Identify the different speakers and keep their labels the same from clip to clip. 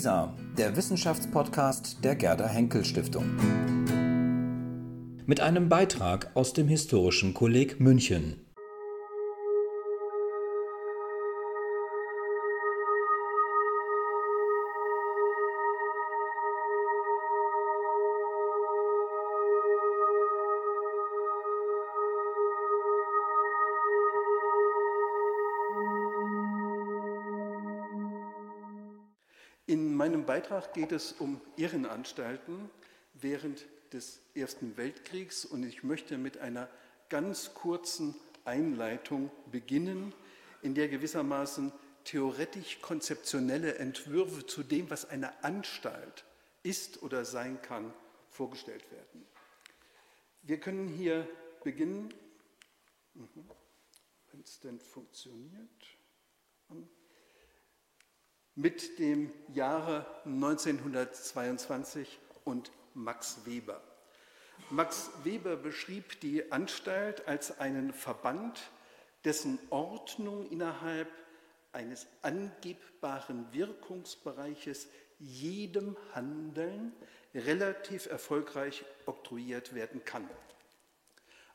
Speaker 1: WISA, der Wissenschaftspodcast der Gerda Henkel Stiftung. Mit einem Beitrag aus dem Historischen Kolleg München.
Speaker 2: Beitrag geht es um Irrenanstalten während des Ersten Weltkriegs und ich möchte mit einer ganz kurzen Einleitung beginnen, in der gewissermaßen theoretisch-konzeptionelle Entwürfe zu dem, was eine Anstalt ist oder sein kann, vorgestellt werden. Wir können hier beginnen, mhm. wenn es denn funktioniert mit dem Jahre 1922 und Max Weber. Max Weber beschrieb die Anstalt als einen Verband, dessen Ordnung innerhalb eines angebbaren Wirkungsbereiches jedem Handeln relativ erfolgreich oktroyiert werden kann.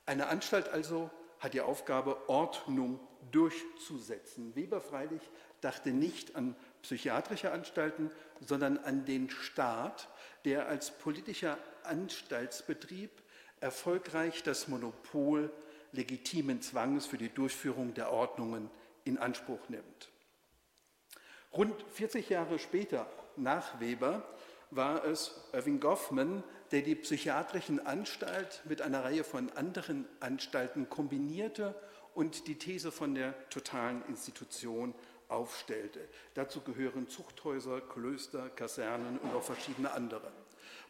Speaker 2: Eine Anstalt also hat die Aufgabe, Ordnung durchzusetzen. Weber freilich dachte nicht an psychiatrische Anstalten, sondern an den Staat, der als politischer Anstaltsbetrieb erfolgreich das Monopol legitimen Zwangs für die Durchführung der Ordnungen in Anspruch nimmt. Rund 40 Jahre später, nach Weber, war es Irving Goffman, der die psychiatrischen Anstalt mit einer Reihe von anderen Anstalten kombinierte und die These von der totalen Institution aufstellte. Dazu gehören Zuchthäuser, Klöster, Kasernen und auch verschiedene andere.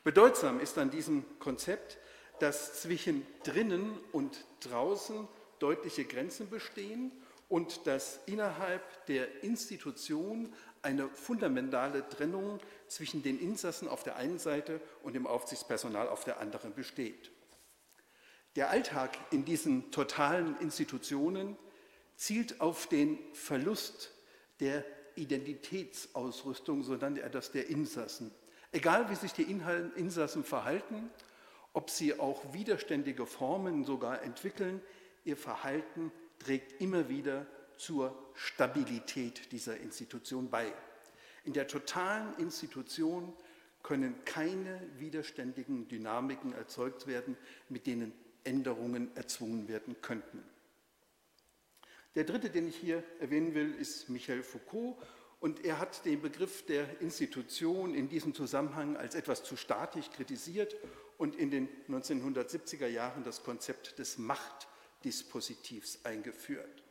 Speaker 2: Bedeutsam ist an diesem Konzept, dass zwischen drinnen und draußen deutliche Grenzen bestehen und dass innerhalb der Institution eine fundamentale Trennung zwischen den Insassen auf der einen Seite und dem Aufsichtspersonal auf der anderen besteht. Der Alltag in diesen totalen Institutionen zielt auf den Verlust der Identitätsausrüstung, so nannte er das der Insassen. Egal wie sich die Insassen verhalten, ob sie auch widerständige Formen sogar entwickeln, ihr Verhalten trägt immer wieder zur Stabilität dieser Institution bei. In der totalen Institution können keine widerständigen Dynamiken erzeugt werden, mit denen Änderungen erzwungen werden könnten. Der dritte, den ich hier erwähnen will, ist Michel Foucault. Und er hat den Begriff der Institution in diesem Zusammenhang als etwas zu statisch kritisiert und in den 1970er Jahren das Konzept des Machtdispositivs eingeführt.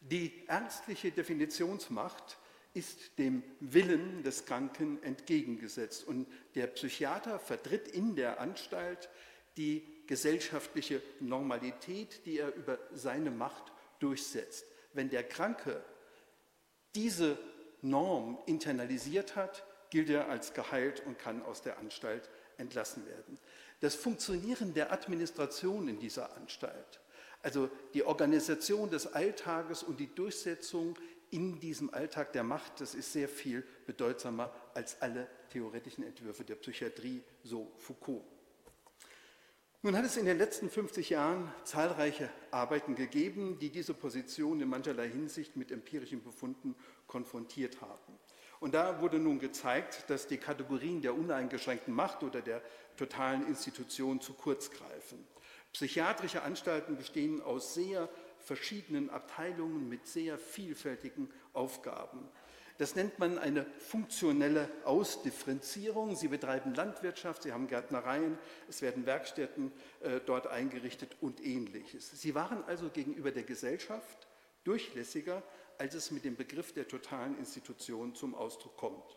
Speaker 2: Die ärztliche Definitionsmacht ist dem Willen des Kranken entgegengesetzt und der Psychiater vertritt in der Anstalt die gesellschaftliche Normalität, die er über seine Macht durchsetzt. Wenn der Kranke diese Norm internalisiert hat, gilt er als geheilt und kann aus der Anstalt entlassen werden. Das Funktionieren der Administration in dieser Anstalt, also die Organisation des Alltages und die Durchsetzung in diesem Alltag der Macht, das ist sehr viel bedeutsamer als alle theoretischen Entwürfe der Psychiatrie, so Foucault. Nun hat es in den letzten 50 Jahren zahlreiche Arbeiten gegeben, die diese Position in mancherlei Hinsicht mit empirischen Befunden konfrontiert haben. Und da wurde nun gezeigt, dass die Kategorien der uneingeschränkten Macht oder der totalen Institution zu kurz greifen. Psychiatrische Anstalten bestehen aus sehr verschiedenen Abteilungen mit sehr vielfältigen Aufgaben. Das nennt man eine funktionelle Ausdifferenzierung. Sie betreiben Landwirtschaft, sie haben Gärtnereien, es werden Werkstätten äh, dort eingerichtet und ähnliches. Sie waren also gegenüber der Gesellschaft durchlässiger, als es mit dem Begriff der totalen Institution zum Ausdruck kommt.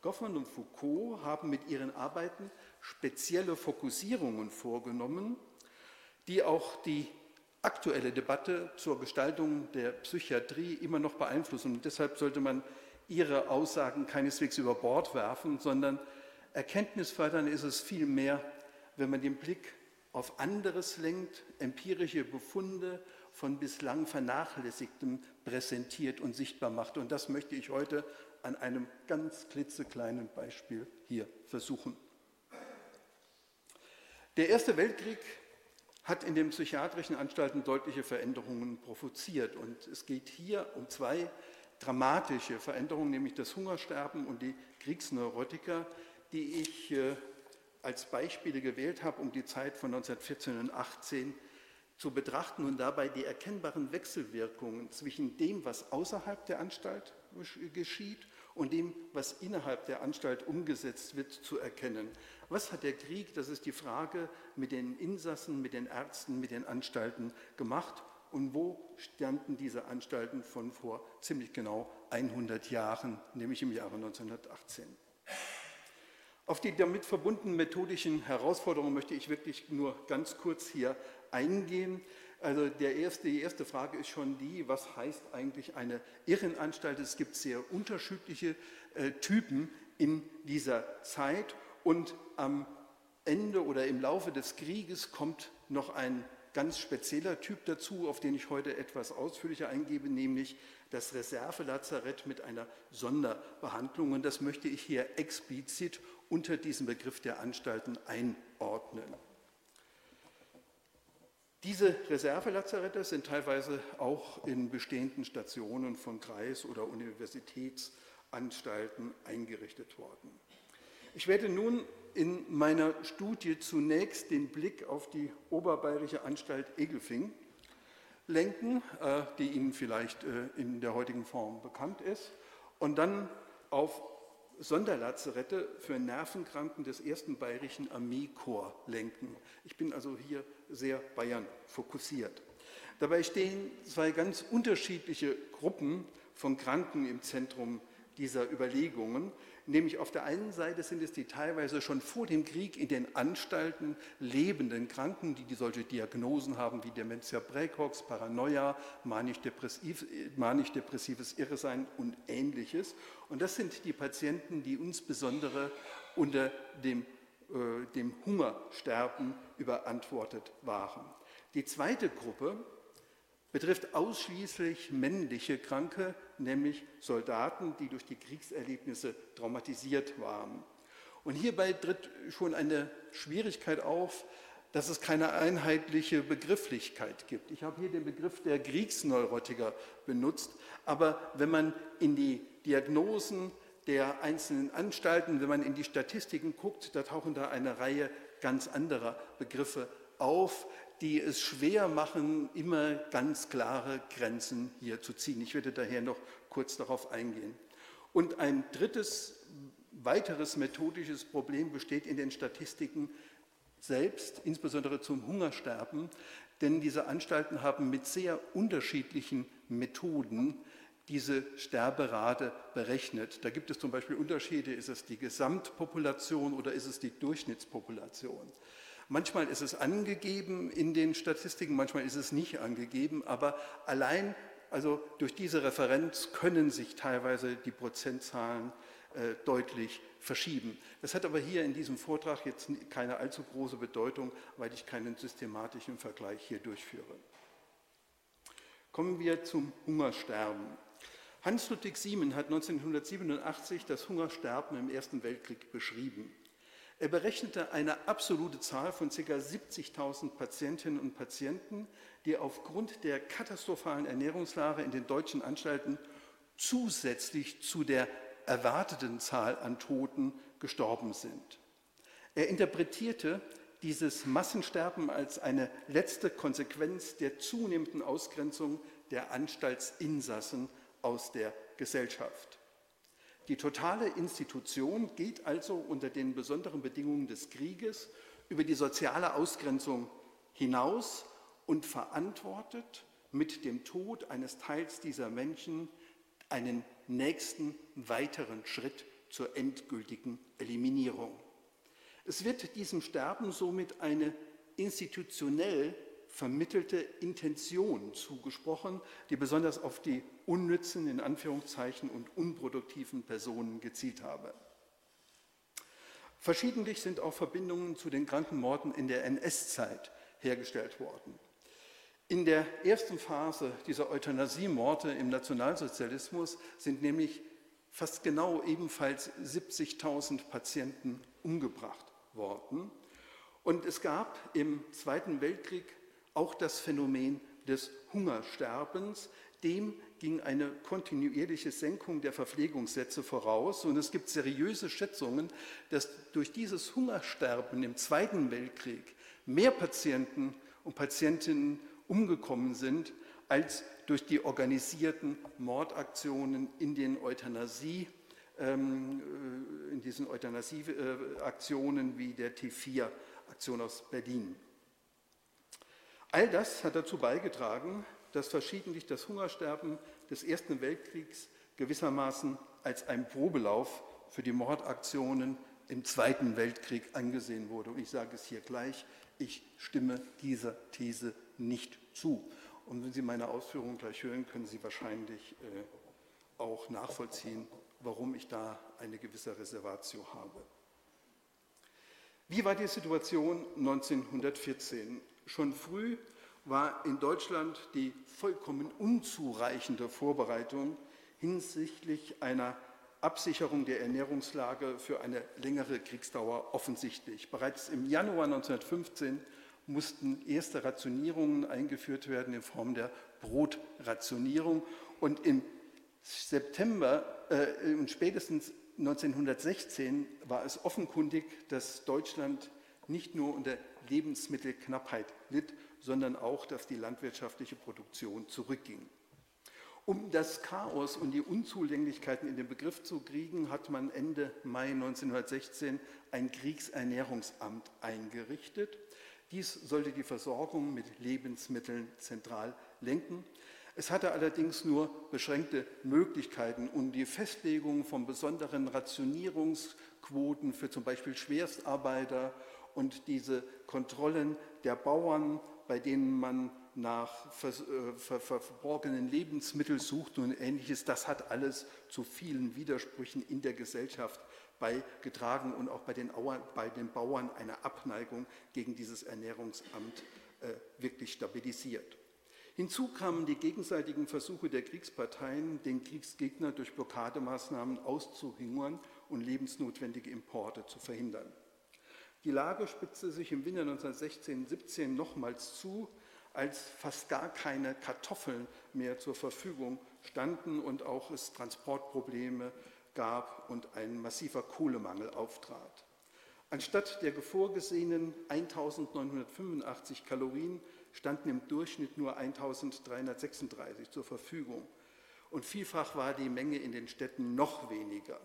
Speaker 2: Goffman und Foucault haben mit ihren Arbeiten spezielle Fokussierungen vorgenommen, die auch die aktuelle Debatte zur Gestaltung der Psychiatrie immer noch beeinflussen. Und deshalb sollte man ihre Aussagen keineswegs über Bord werfen, sondern erkenntnisfördern ist es vielmehr, wenn man den Blick auf anderes lenkt, empirische Befunde von bislang Vernachlässigtem präsentiert und sichtbar macht. Und das möchte ich heute an einem ganz klitzekleinen Beispiel hier versuchen. Der Erste Weltkrieg hat in den psychiatrischen Anstalten deutliche Veränderungen provoziert. Und es geht hier um zwei dramatische Veränderungen, nämlich das Hungersterben und die Kriegsneurotika, die ich äh, als Beispiele gewählt habe, um die Zeit von 1914 und 18 zu betrachten und dabei die erkennbaren Wechselwirkungen zwischen dem, was außerhalb der Anstalt geschieht und dem, was innerhalb der Anstalt umgesetzt wird, zu erkennen. Was hat der Krieg, das ist die Frage, mit den Insassen, mit den Ärzten, mit den Anstalten gemacht und wo standen diese Anstalten von vor ziemlich genau 100 Jahren, nämlich im Jahre 1918. Auf die damit verbundenen methodischen Herausforderungen möchte ich wirklich nur ganz kurz hier eingehen. Also erste, die erste Frage ist schon die, was heißt eigentlich eine Irrenanstalt? Es gibt sehr unterschiedliche äh, Typen in dieser Zeit und am Ende oder im Laufe des Krieges kommt noch ein ganz spezieller Typ dazu, auf den ich heute etwas ausführlicher eingebe, nämlich das Reservelazarett mit einer Sonderbehandlung. Und das möchte ich hier explizit unter diesem Begriff der Anstalten einordnen. Diese Reservelazarette sind teilweise auch in bestehenden Stationen von Kreis- oder Universitätsanstalten eingerichtet worden. Ich werde nun in meiner Studie zunächst den Blick auf die Oberbayerische Anstalt Egelfing lenken, äh, die Ihnen vielleicht äh, in der heutigen Form bekannt ist, und dann auf Sonderlazarette für Nervenkranken des ersten Bayerischen Armeekorps lenken. Ich bin also hier sehr Bayern fokussiert. Dabei stehen zwei ganz unterschiedliche Gruppen von Kranken im Zentrum dieser Überlegungen. Nämlich auf der einen Seite sind es die teilweise schon vor dem Krieg in den Anstalten lebenden Kranken, die, die solche Diagnosen haben wie Dementia praecox, Paranoia, manisch-depressives manisch Irresein und ähnliches. Und das sind die Patienten, die insbesondere unter dem, äh, dem Hungersterben überantwortet waren. Die zweite Gruppe betrifft ausschließlich männliche Kranke, nämlich Soldaten, die durch die Kriegserlebnisse traumatisiert waren. Und hierbei tritt schon eine Schwierigkeit auf, dass es keine einheitliche Begrifflichkeit gibt. Ich habe hier den Begriff der Kriegsneurotiker benutzt, aber wenn man in die Diagnosen der einzelnen Anstalten, wenn man in die Statistiken guckt, da tauchen da eine Reihe ganz anderer Begriffe auf, die es schwer machen, immer ganz klare Grenzen hier zu ziehen. Ich werde daher noch kurz darauf eingehen. Und ein drittes, weiteres methodisches Problem besteht in den Statistiken selbst, insbesondere zum Hungersterben, denn diese Anstalten haben mit sehr unterschiedlichen Methoden diese Sterberate berechnet. Da gibt es zum Beispiel Unterschiede, ist es die Gesamtpopulation oder ist es die Durchschnittspopulation. Manchmal ist es angegeben in den Statistiken, manchmal ist es nicht angegeben, aber allein also durch diese Referenz können sich teilweise die Prozentzahlen äh, deutlich verschieben. Das hat aber hier in diesem Vortrag jetzt keine allzu große Bedeutung, weil ich keinen systematischen Vergleich hier durchführe. Kommen wir zum Hungersterben. Hans-Ludwig Siemen hat 1987 das Hungersterben im Ersten Weltkrieg beschrieben. Er berechnete eine absolute Zahl von ca. 70.000 Patientinnen und Patienten, die aufgrund der katastrophalen Ernährungslage in den deutschen Anstalten zusätzlich zu der erwarteten Zahl an Toten gestorben sind. Er interpretierte dieses Massensterben als eine letzte Konsequenz der zunehmenden Ausgrenzung der Anstaltsinsassen aus der Gesellschaft. Die totale Institution geht also unter den besonderen Bedingungen des Krieges über die soziale Ausgrenzung hinaus und verantwortet mit dem Tod eines Teils dieser Menschen einen nächsten weiteren Schritt zur endgültigen Eliminierung. Es wird diesem Sterben somit eine institutionell vermittelte Intention zugesprochen, die besonders auf die unnützen, in Anführungszeichen, und unproduktiven Personen gezielt habe. Verschiedentlich sind auch Verbindungen zu den Krankenmorden in der NS-Zeit hergestellt worden. In der ersten Phase dieser Euthanasiemorde im Nationalsozialismus sind nämlich fast genau ebenfalls 70.000 Patienten umgebracht worden. Und es gab im Zweiten Weltkrieg auch das Phänomen des Hungersterbens. Dem ging eine kontinuierliche Senkung der Verpflegungssätze voraus. Und es gibt seriöse Schätzungen, dass durch dieses Hungersterben im Zweiten Weltkrieg mehr Patienten und Patientinnen umgekommen sind, als durch die organisierten Mordaktionen in den Euthanasie, ähm, äh, in diesen Euthanasieaktionen wie der T4-Aktion aus Berlin. All das hat dazu beigetragen, dass verschiedentlich das Hungersterben des Ersten Weltkriegs gewissermaßen als ein Probelauf für die Mordaktionen im Zweiten Weltkrieg angesehen wurde. Und ich sage es hier gleich, ich stimme dieser These nicht zu. Und wenn Sie meine Ausführungen gleich hören, können Sie wahrscheinlich äh, auch nachvollziehen, warum ich da eine gewisse Reservatio habe. Wie war die Situation 1914? Schon früh war in Deutschland die vollkommen unzureichende Vorbereitung hinsichtlich einer Absicherung der Ernährungslage für eine längere Kriegsdauer offensichtlich. Bereits im Januar 1915 mussten erste Rationierungen eingeführt werden in Form der Brotrationierung. Und im September äh, und spätestens 1916 war es offenkundig, dass Deutschland nicht nur unter Lebensmittelknappheit litt, sondern auch, dass die landwirtschaftliche Produktion zurückging. Um das Chaos und die Unzulänglichkeiten in den Begriff zu kriegen, hat man Ende Mai 1916 ein Kriegsernährungsamt eingerichtet. Dies sollte die Versorgung mit Lebensmitteln zentral lenken. Es hatte allerdings nur beschränkte Möglichkeiten und die Festlegung von besonderen Rationierungsquoten für zum Beispiel Schwerstarbeiter und diese Kontrollen der Bauern, bei denen man nach äh, verborgenen Lebensmitteln sucht und ähnliches, das hat alles zu vielen Widersprüchen in der Gesellschaft beigetragen und auch bei den, bei den Bauern eine Abneigung gegen dieses Ernährungsamt äh, wirklich stabilisiert. Hinzu kamen die gegenseitigen Versuche der Kriegsparteien, den Kriegsgegner durch Blockademaßnahmen auszuhungern und lebensnotwendige Importe zu verhindern. Die Lage spitzte sich im Winter 1916-17 nochmals zu als fast gar keine Kartoffeln mehr zur Verfügung standen und auch es Transportprobleme gab und ein massiver Kohlemangel auftrat. Anstatt der vorgesehenen 1985 Kalorien standen im Durchschnitt nur 1336 zur Verfügung. Und vielfach war die Menge in den Städten noch weniger.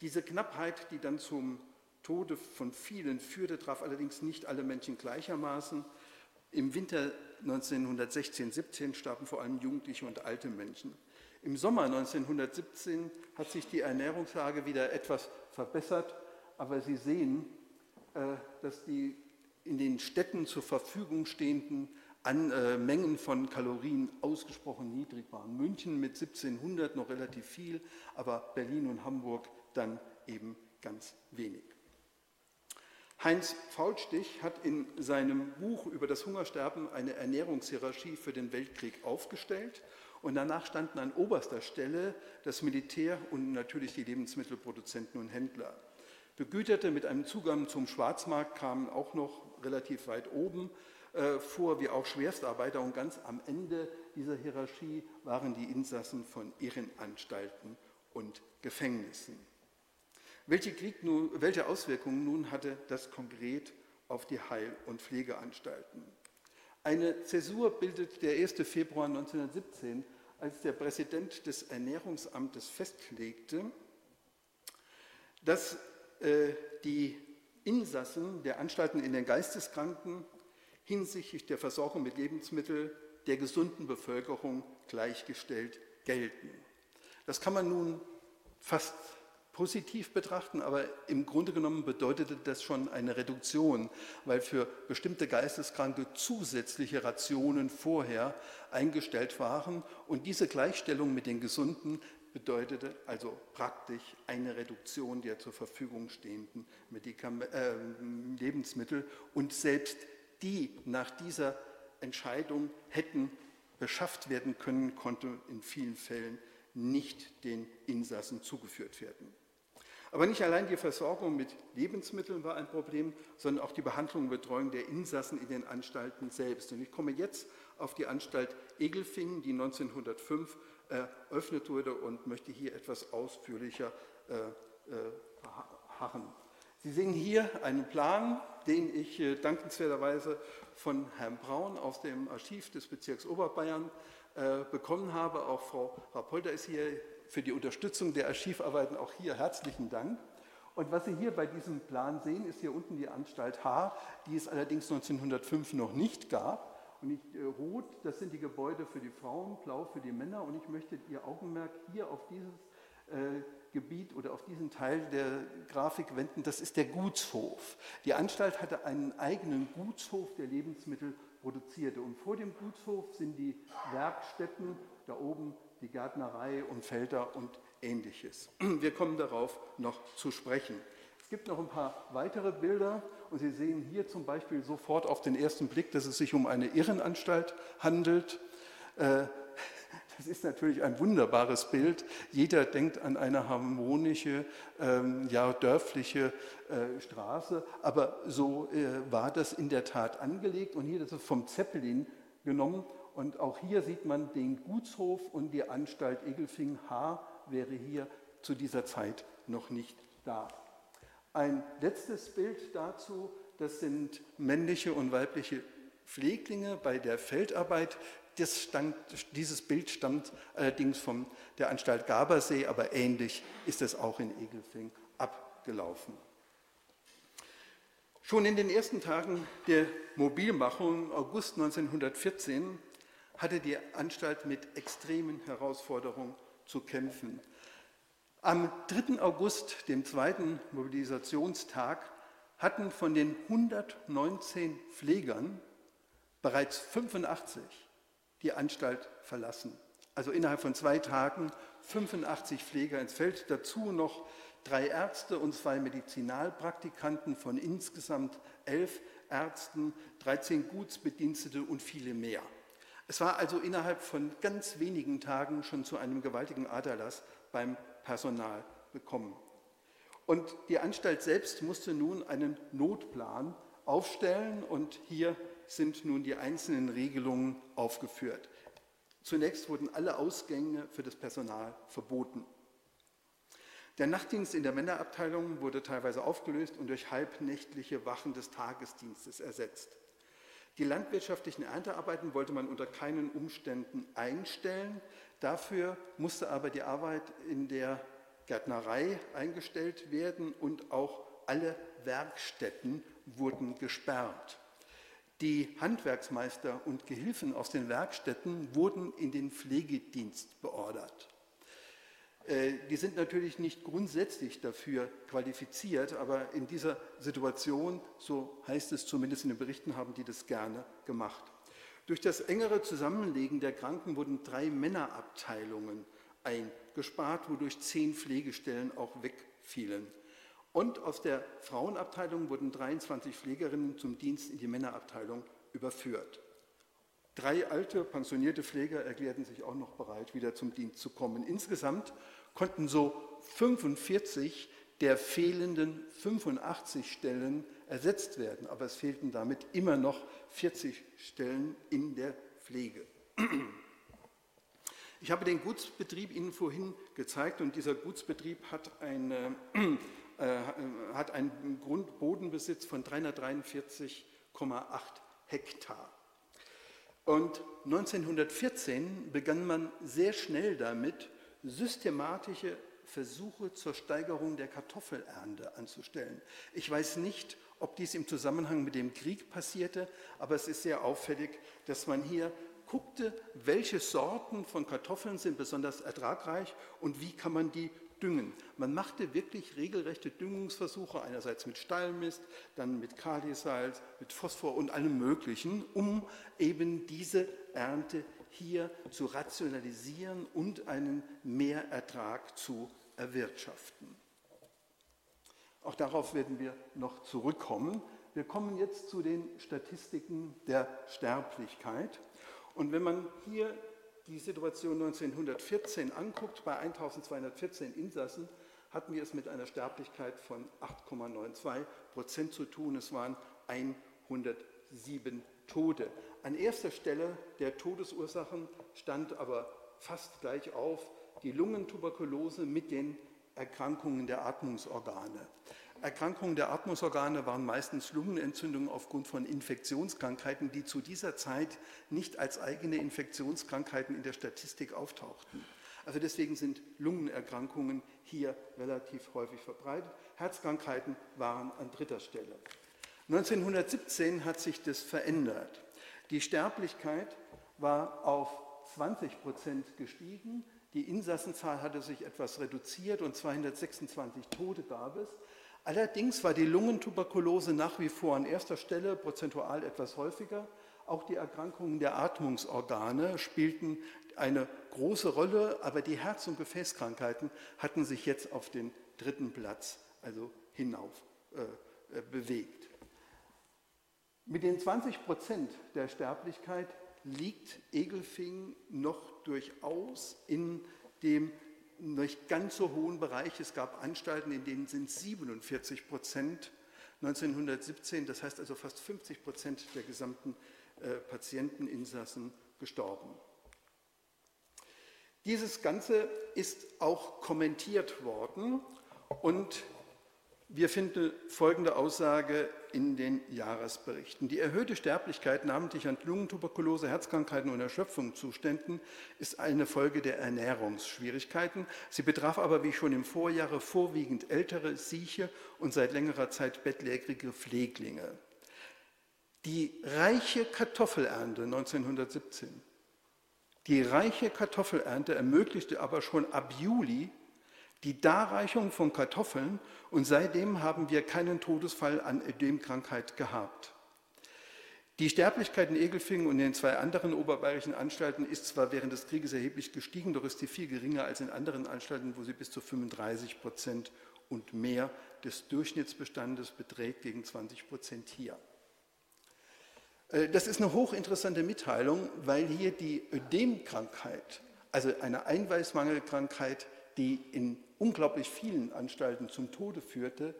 Speaker 2: Diese Knappheit, die dann zum Tode von vielen führte, traf allerdings nicht alle Menschen gleichermaßen. Im Winter 1916-17 starben vor allem Jugendliche und alte Menschen. Im Sommer 1917 hat sich die Ernährungslage wieder etwas verbessert, aber Sie sehen, äh, dass die in den Städten zur Verfügung stehenden an, äh, Mengen von Kalorien ausgesprochen niedrig waren. München mit 1700 noch relativ viel, aber Berlin und Hamburg dann eben ganz wenig. Heinz Faulstich hat in seinem Buch über das Hungersterben eine Ernährungshierarchie für den Weltkrieg aufgestellt und danach standen an oberster Stelle das Militär und natürlich die Lebensmittelproduzenten und Händler. Begüterte mit einem Zugang zum Schwarzmarkt kamen auch noch relativ weit oben äh, vor, wie auch Schwerstarbeiter. Und ganz am Ende dieser Hierarchie waren die Insassen von Irrenanstalten und Gefängnissen. Welche, nun, welche Auswirkungen nun hatte das konkret auf die Heil- und Pflegeanstalten? Eine Zäsur bildet der 1. Februar 1917, als der Präsident des Ernährungsamtes festlegte, dass äh, die Insassen der Anstalten in den Geisteskranken hinsichtlich der Versorgung mit Lebensmitteln der gesunden Bevölkerung gleichgestellt gelten. Das kann man nun fast positiv betrachten, aber im Grunde genommen bedeutete das schon eine Reduktion, weil für bestimmte Geisteskranke zusätzliche Rationen vorher eingestellt waren und diese Gleichstellung mit den Gesunden bedeutete also praktisch eine Reduktion der zur Verfügung stehenden Medikam äh, Lebensmittel und selbst die nach dieser Entscheidung hätten beschafft werden können, konnte in vielen Fällen nicht den Insassen zugeführt werden. Aber nicht allein die Versorgung mit Lebensmitteln war ein Problem, sondern auch die Behandlung und Betreuung der Insassen in den Anstalten selbst. Und ich komme jetzt auf die Anstalt Egelfingen, die 1905 eröffnet wurde und möchte hier etwas ausführlicher äh, äh, harren. Sie sehen hier einen Plan, den ich äh, dankenswerterweise von Herrn Braun aus dem Archiv des Bezirks Oberbayern äh, bekommen habe. Auch Frau Rapolter ist hier für die Unterstützung der Archivarbeiten. Auch hier herzlichen Dank. Und was Sie hier bei diesem Plan sehen, ist hier unten die Anstalt H, die es allerdings 1905 noch nicht gab. Und ich, äh, rot, das sind die Gebäude für die Frauen, blau für die Männer. Und ich möchte Ihr Augenmerk hier auf dieses äh, Gebiet oder auf diesen Teil der Grafik wenden. Das ist der Gutshof. Die Anstalt hatte einen eigenen Gutshof, der Lebensmittel produzierte. Und vor dem Gutshof sind die Werkstätten, da oben die Gärtnerei und Felder und ähnliches. Wir kommen darauf noch zu sprechen. Es gibt noch ein paar weitere Bilder und Sie sehen hier zum Beispiel sofort auf den ersten Blick, dass es sich um eine Irrenanstalt handelt. Äh, das ist natürlich ein wunderbares Bild. Jeder denkt an eine harmonische, ähm, ja, dörfliche äh, Straße, aber so äh, war das in der Tat angelegt. Und hier das ist vom Zeppelin genommen. Und auch hier sieht man den Gutshof und die Anstalt Egelfing H wäre hier zu dieser Zeit noch nicht da. Ein letztes Bild dazu, das sind männliche und weibliche Pfleglinge bei der Feldarbeit. Stand, dieses Bild stammt allerdings von der Anstalt Gabersee, aber ähnlich ist es auch in Egelfing abgelaufen. Schon in den ersten Tagen der Mobilmachung August 1914 hatte die Anstalt mit extremen Herausforderungen zu kämpfen. Am 3. August, dem zweiten Mobilisationstag, hatten von den 119 Pflegern bereits 85 die Anstalt verlassen. Also innerhalb von zwei Tagen 85 Pfleger ins Feld, dazu noch drei Ärzte und zwei Medizinalpraktikanten von insgesamt elf Ärzten, 13 Gutsbedienstete und viele mehr. Es war also innerhalb von ganz wenigen Tagen schon zu einem gewaltigen Aderlass beim Personal gekommen. Und die Anstalt selbst musste nun einen Notplan aufstellen und hier sind nun die einzelnen Regelungen aufgeführt. Zunächst wurden alle Ausgänge für das Personal verboten. Der Nachtdienst in der Männerabteilung wurde teilweise aufgelöst und durch halbnächtliche Wachen des Tagesdienstes ersetzt. Die landwirtschaftlichen Erntearbeiten wollte man unter keinen Umständen einstellen. Dafür musste aber die Arbeit in der Gärtnerei eingestellt werden und auch alle Werkstätten wurden gesperrt. Die Handwerksmeister und Gehilfen aus den Werkstätten wurden in den Pflegedienst beordert. Äh, die sind natürlich nicht grundsätzlich dafür qualifiziert, aber in dieser Situation, so heißt es zumindest in den Berichten, haben die das gerne gemacht. Durch das engere Zusammenlegen der Kranken wurden drei Männerabteilungen eingespart, wodurch zehn Pflegestellen auch wegfielen. Und aus der Frauenabteilung wurden 23 Pflegerinnen zum Dienst in die Männerabteilung überführt. Drei alte, pensionierte Pfleger erklärten sich auch noch bereit, wieder zum Dienst zu kommen. Insgesamt konnten so 45 der fehlenden 85 Stellen ersetzt werden, aber es fehlten damit immer noch 40 Stellen in der Pflege. Ich habe den Gutsbetrieb Ihnen vorhin gezeigt und dieser Gutsbetrieb hat eine äh, hat einen Grundbodenbesitz von 343,8 Hektar. Und 1914 begann man sehr schnell damit, systematische Versuche zur Steigerung der Kartoffelernte anzustellen. Ich weiß nicht, ob dies im Zusammenhang mit dem Krieg passierte, aber es ist sehr auffällig, dass man hier guckte, welche Sorten von Kartoffeln sind besonders ertragreich und wie kann man die düngen. Man machte wirklich regelrechte Düngungsversuche, einerseits mit Stallmist, dann mit Kalisalz, mit Phosphor und allem Möglichen, um eben diese Ernte hier zu rationalisieren und einen Mehrertrag zu erwirtschaften. Auch darauf werden wir noch zurückkommen. Wir kommen jetzt zu den Statistiken der Sterblichkeit. Und wenn man hier die Situation 1914 anguckt, bei 1214 Insassen, hatten wir es mit einer Sterblichkeit von 8,92 Prozent zu tun. Es waren 107 Tode. An erster Stelle der Todesursachen stand aber fast gleich auf die Lungentuberkulose mit den Erkrankungen der Atmungsorgane. Erkrankungen der Atmungsorgane waren meistens Lungenentzündungen aufgrund von Infektionskrankheiten, die zu dieser Zeit nicht als eigene Infektionskrankheiten in der Statistik auftauchten. Also deswegen sind Lungenerkrankungen hier relativ häufig verbreitet. Herzkrankheiten waren an dritter Stelle. 1917 hat sich das verändert. Die Sterblichkeit war auf 20 Prozent gestiegen. Die Insassenzahl hatte sich etwas reduziert und 226 Tote gab es. Allerdings war die Lungentuberkulose nach wie vor an erster Stelle, prozentual etwas häufiger. Auch die Erkrankungen der Atmungsorgane spielten eine große Rolle, aber die Herz- und Gefäßkrankheiten hatten sich jetzt auf den dritten Platz, also hinauf, äh, äh bewegt. Mit den 20 Prozent der Sterblichkeit liegt Egelfing noch durchaus in dem nicht ganz so hohen Bereich. Es gab Anstalten, in denen sind 47 Prozent 1917, das heißt also fast 50 Prozent der gesamten äh, Patienteninsassen gestorben. Dieses Ganze ist auch kommentiert worden und wir finden folgende Aussage in den Jahresberichten. Die erhöhte Sterblichkeit, namentlich an Lungentuberkulose, Herzkrankheiten und Erschöpfungszuständen, ist eine Folge der Ernährungsschwierigkeiten. Sie betraf aber, wie schon im Vorjahre, vorwiegend ältere, sieche und seit längerer Zeit bettlägerige Pfleglinge. Die reiche Kartoffelernte 1917, die reiche Kartoffelernte ermöglichte aber schon ab Juli die Darreichung von Kartoffeln und seitdem haben wir keinen Todesfall an Ödemkrankheit gehabt. Die Sterblichkeit in Egelfingen und in den zwei anderen oberbayerischen Anstalten ist zwar während des Krieges erheblich gestiegen, doch ist sie viel geringer als in anderen Anstalten, wo sie bis zu 35 Prozent und mehr des Durchschnittsbestandes beträgt, gegen 20 Prozent hier. Äh, das ist eine hochinteressante Mitteilung, weil hier die Ödemkrankheit, also eine Einweismangelkrankheit, die in unglaublich vielen Anstalten zum Tode führte,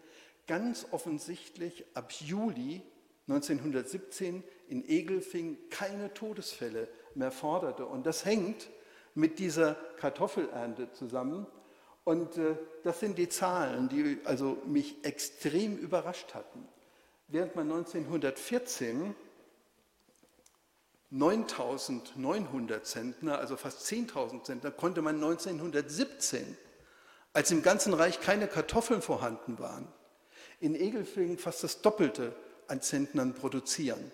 Speaker 2: ganz offensichtlich ab Juli 1917 in Egelfing keine Todesfälle mehr forderte. Und das hängt mit dieser Kartoffelernte zusammen. Und äh, das sind die Zahlen, die also mich extrem überrascht hatten. Während man 1914 9.900 Zentner, also fast 10.000 Zentner, konnte man 1917 als im ganzen Reich keine Kartoffeln vorhanden waren, in Egelfingen fast das Doppelte an Zentnern produzieren.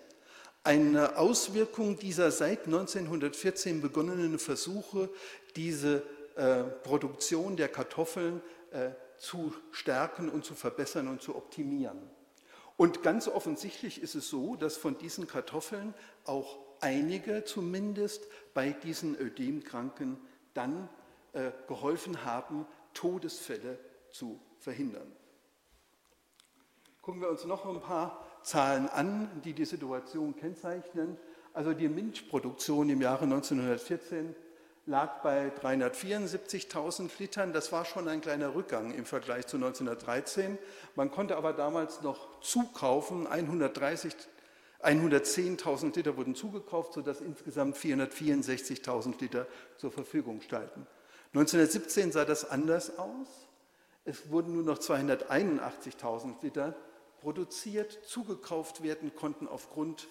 Speaker 2: Eine Auswirkung dieser seit 1914 begonnenen Versuche, diese äh, Produktion der Kartoffeln äh, zu stärken und zu verbessern und zu optimieren. Und ganz offensichtlich ist es so, dass von diesen Kartoffeln auch einige zumindest bei diesen Ödemkranken dann äh, geholfen haben, Todesfälle zu verhindern. Gucken wir uns noch ein paar Zahlen an, die die Situation kennzeichnen. Also die Milchproduktion im Jahre 1914 lag bei 374.000 Litern. Das war schon ein kleiner Rückgang im Vergleich zu 1913. Man konnte aber damals noch zukaufen. 110.000 Liter wurden zugekauft, sodass insgesamt 464.000 Liter zur Verfügung standen. 1917 sah das anders aus. Es wurden nur noch 281.000 Liter produziert, zugekauft werden konnten aufgrund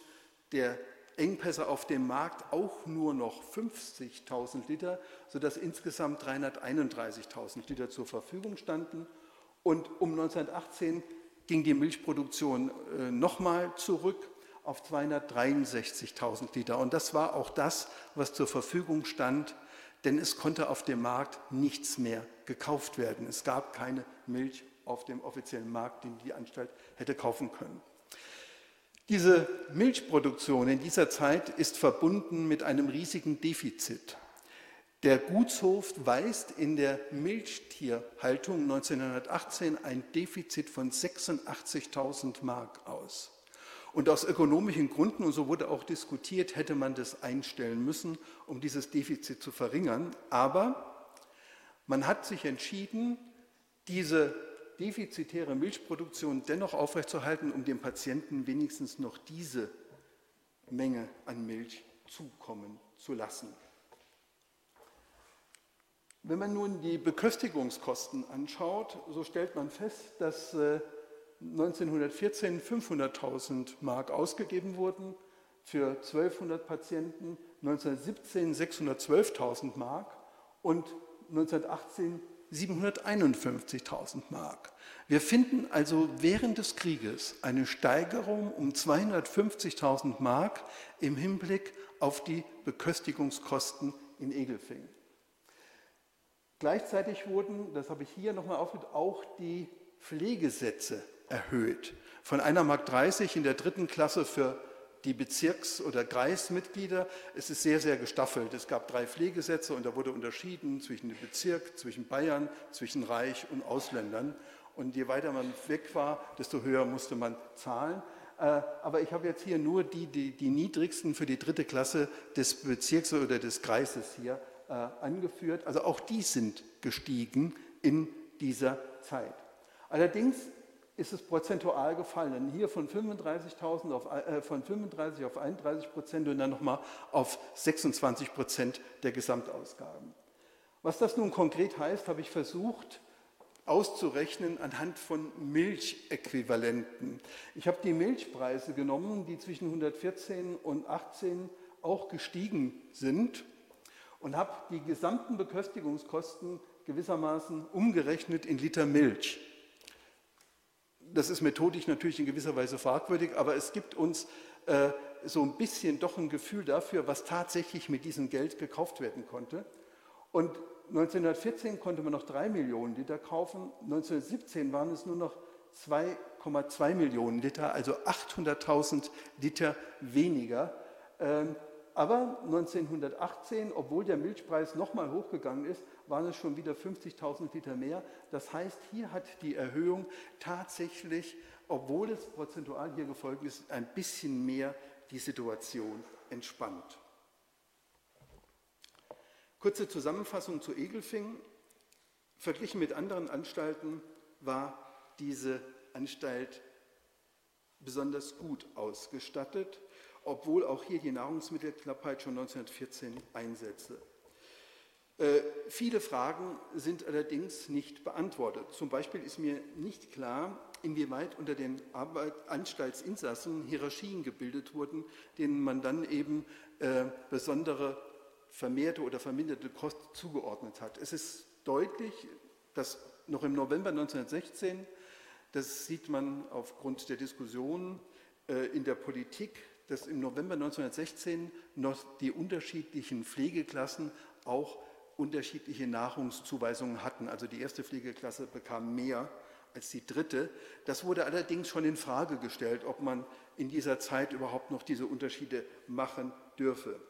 Speaker 2: der Engpässe auf dem Markt auch nur noch 50.000 Liter, sodass insgesamt 331.000 Liter zur Verfügung standen. Und um 1918 ging die Milchproduktion äh, nochmal zurück auf 263.000 Liter. Und das war auch das, was zur Verfügung stand denn es konnte auf dem Markt nichts mehr gekauft werden. Es gab keine Milch auf dem offiziellen Markt, den die Anstalt hätte kaufen können. Diese Milchproduktion in dieser Zeit ist verbunden mit einem riesigen Defizit. Der Gutshof weist in der Milchtierhaltung 1918 ein Defizit von 86.000 Mark aus. Und aus ökonomischen Gründen, und so wurde auch diskutiert, hätte man das einstellen müssen, um dieses Defizit zu verringern. Aber man hat sich entschieden, diese defizitäre Milchproduktion dennoch aufrechtzuerhalten, um dem Patienten wenigstens noch diese Menge an Milch zukommen zu lassen. Wenn man nun die Beköstigungskosten anschaut, so stellt man fest, dass 1914 äh, 500.000 Mark ausgegeben wurden für 1200 Patienten, 1917 612.000 Mark und 1918 751.000 Mark. Wir finden also während des Krieges eine Steigerung um 250.000 Mark im Hinblick auf die Beköstigungskosten in Egelfing. Gleichzeitig wurden, das habe ich hier nochmal aufgeführt, auch die Pflegesätze erhöht. Von einer Mark 30 in der dritten Klasse für die Bezirks- oder Kreismitglieder. Es ist sehr, sehr gestaffelt. Es gab drei Pflegesätze und da wurde unterschieden zwischen dem Bezirk, zwischen Bayern, zwischen Reich und Ausländern. Und je weiter man weg war, desto höher musste man zahlen. Äh, aber ich habe jetzt hier nur die, die, die niedrigsten für die dritte Klasse des Bezirks oder des Kreises hier äh, angeführt. Also auch die sind gestiegen in dieser Zeit. Allerdings ist es prozentual gefallen. Hier von 35.000 auf, äh, von 35 auf 31 Prozent und dann nochmal auf 26 Prozent der Gesamtausgaben. Was das nun konkret heißt, habe ich versucht auszurechnen anhand von Milchäquivalenten. Ich habe die Milchpreise genommen, die zwischen 114 und 18 auch gestiegen sind und habe die gesamten Beköstigungskosten gewissermaßen umgerechnet in Liter Milch. Das ist methodisch natürlich in gewisser Weise fragwürdig, aber es gibt uns äh, so ein bisschen doch ein Gefühl dafür, was tatsächlich mit diesem Geld gekauft werden konnte. Und 1914 konnte man noch drei Millionen Liter kaufen, 1917 waren es nur noch 2,2 Millionen Liter, also 800.000 Liter weniger. Ähm, aber 1918, obwohl der Milchpreis nochmal hochgegangen ist, waren es schon wieder 50.000 Liter mehr. Das heißt, hier hat die Erhöhung tatsächlich, obwohl es prozentual hier gefolgt ist, ein bisschen mehr die Situation entspannt. Kurze Zusammenfassung zu Egelfing. Verglichen mit anderen Anstalten war diese Anstalt besonders gut ausgestattet obwohl auch hier die Nahrungsmittelknappheit schon 1914 einsetzte. Äh, viele Fragen sind allerdings nicht beantwortet. Zum Beispiel ist mir nicht klar, inwieweit unter den Arbeit Anstaltsinsassen Hierarchien gebildet wurden, denen man dann eben äh, besondere vermehrte oder verminderte Kosten zugeordnet hat. Es ist deutlich, dass noch im November 1916, das sieht man aufgrund der Diskussionen äh, in der Politik, dass im November 1916 noch die unterschiedlichen Pflegeklassen auch unterschiedliche Nahrungszuweisungen hatten. Also die erste Pflegeklasse bekam mehr als die dritte. Das wurde allerdings schon in Frage gestellt, ob man in dieser Zeit überhaupt noch diese Unterschiede machen dürfe.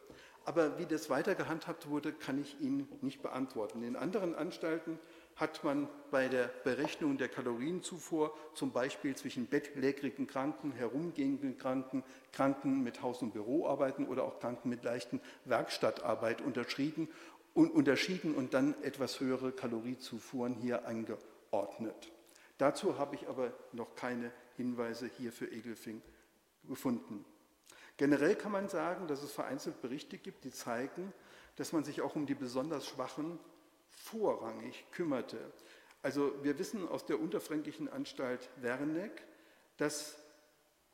Speaker 2: Aber wie das weiter gehandhabt wurde, kann ich Ihnen nicht beantworten. In anderen Anstalten hat man bei der Berechnung der Kalorienzufuhr zum Beispiel zwischen bettlägerigen Kranken, herumgehenden Kranken, Kranken mit Haus- und Büroarbeiten oder auch Kranken mit leichten Werkstattarbeit unterschieden und, unterschieden und dann etwas höhere Kaloriezufuhren hier eingeordnet. Dazu habe ich aber noch keine Hinweise hier für Egelfing gefunden. Generell kann man sagen, dass es vereinzelt Berichte gibt, die zeigen, dass man sich auch um die besonders Schwachen vorrangig kümmerte. Also wir wissen aus der unterfränkischen Anstalt Werneck, dass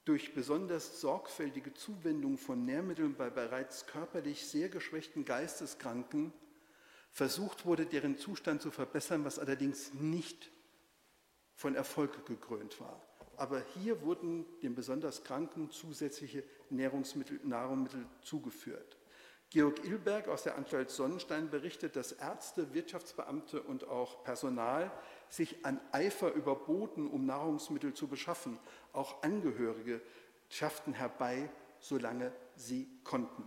Speaker 2: durch besonders sorgfältige Zuwendung von Nährmitteln bei bereits körperlich sehr geschwächten Geisteskranken versucht wurde, deren Zustand zu verbessern, was allerdings nicht von Erfolg gekrönt war. Aber hier wurden den besonders Kranken zusätzliche Nährungsmittel, Nahrungsmittel zugeführt. Georg Ilberg aus der Anstalt Sonnenstein berichtet, dass Ärzte, Wirtschaftsbeamte und auch Personal sich an Eifer überboten, um Nahrungsmittel zu beschaffen. Auch Angehörige schafften herbei, solange sie konnten.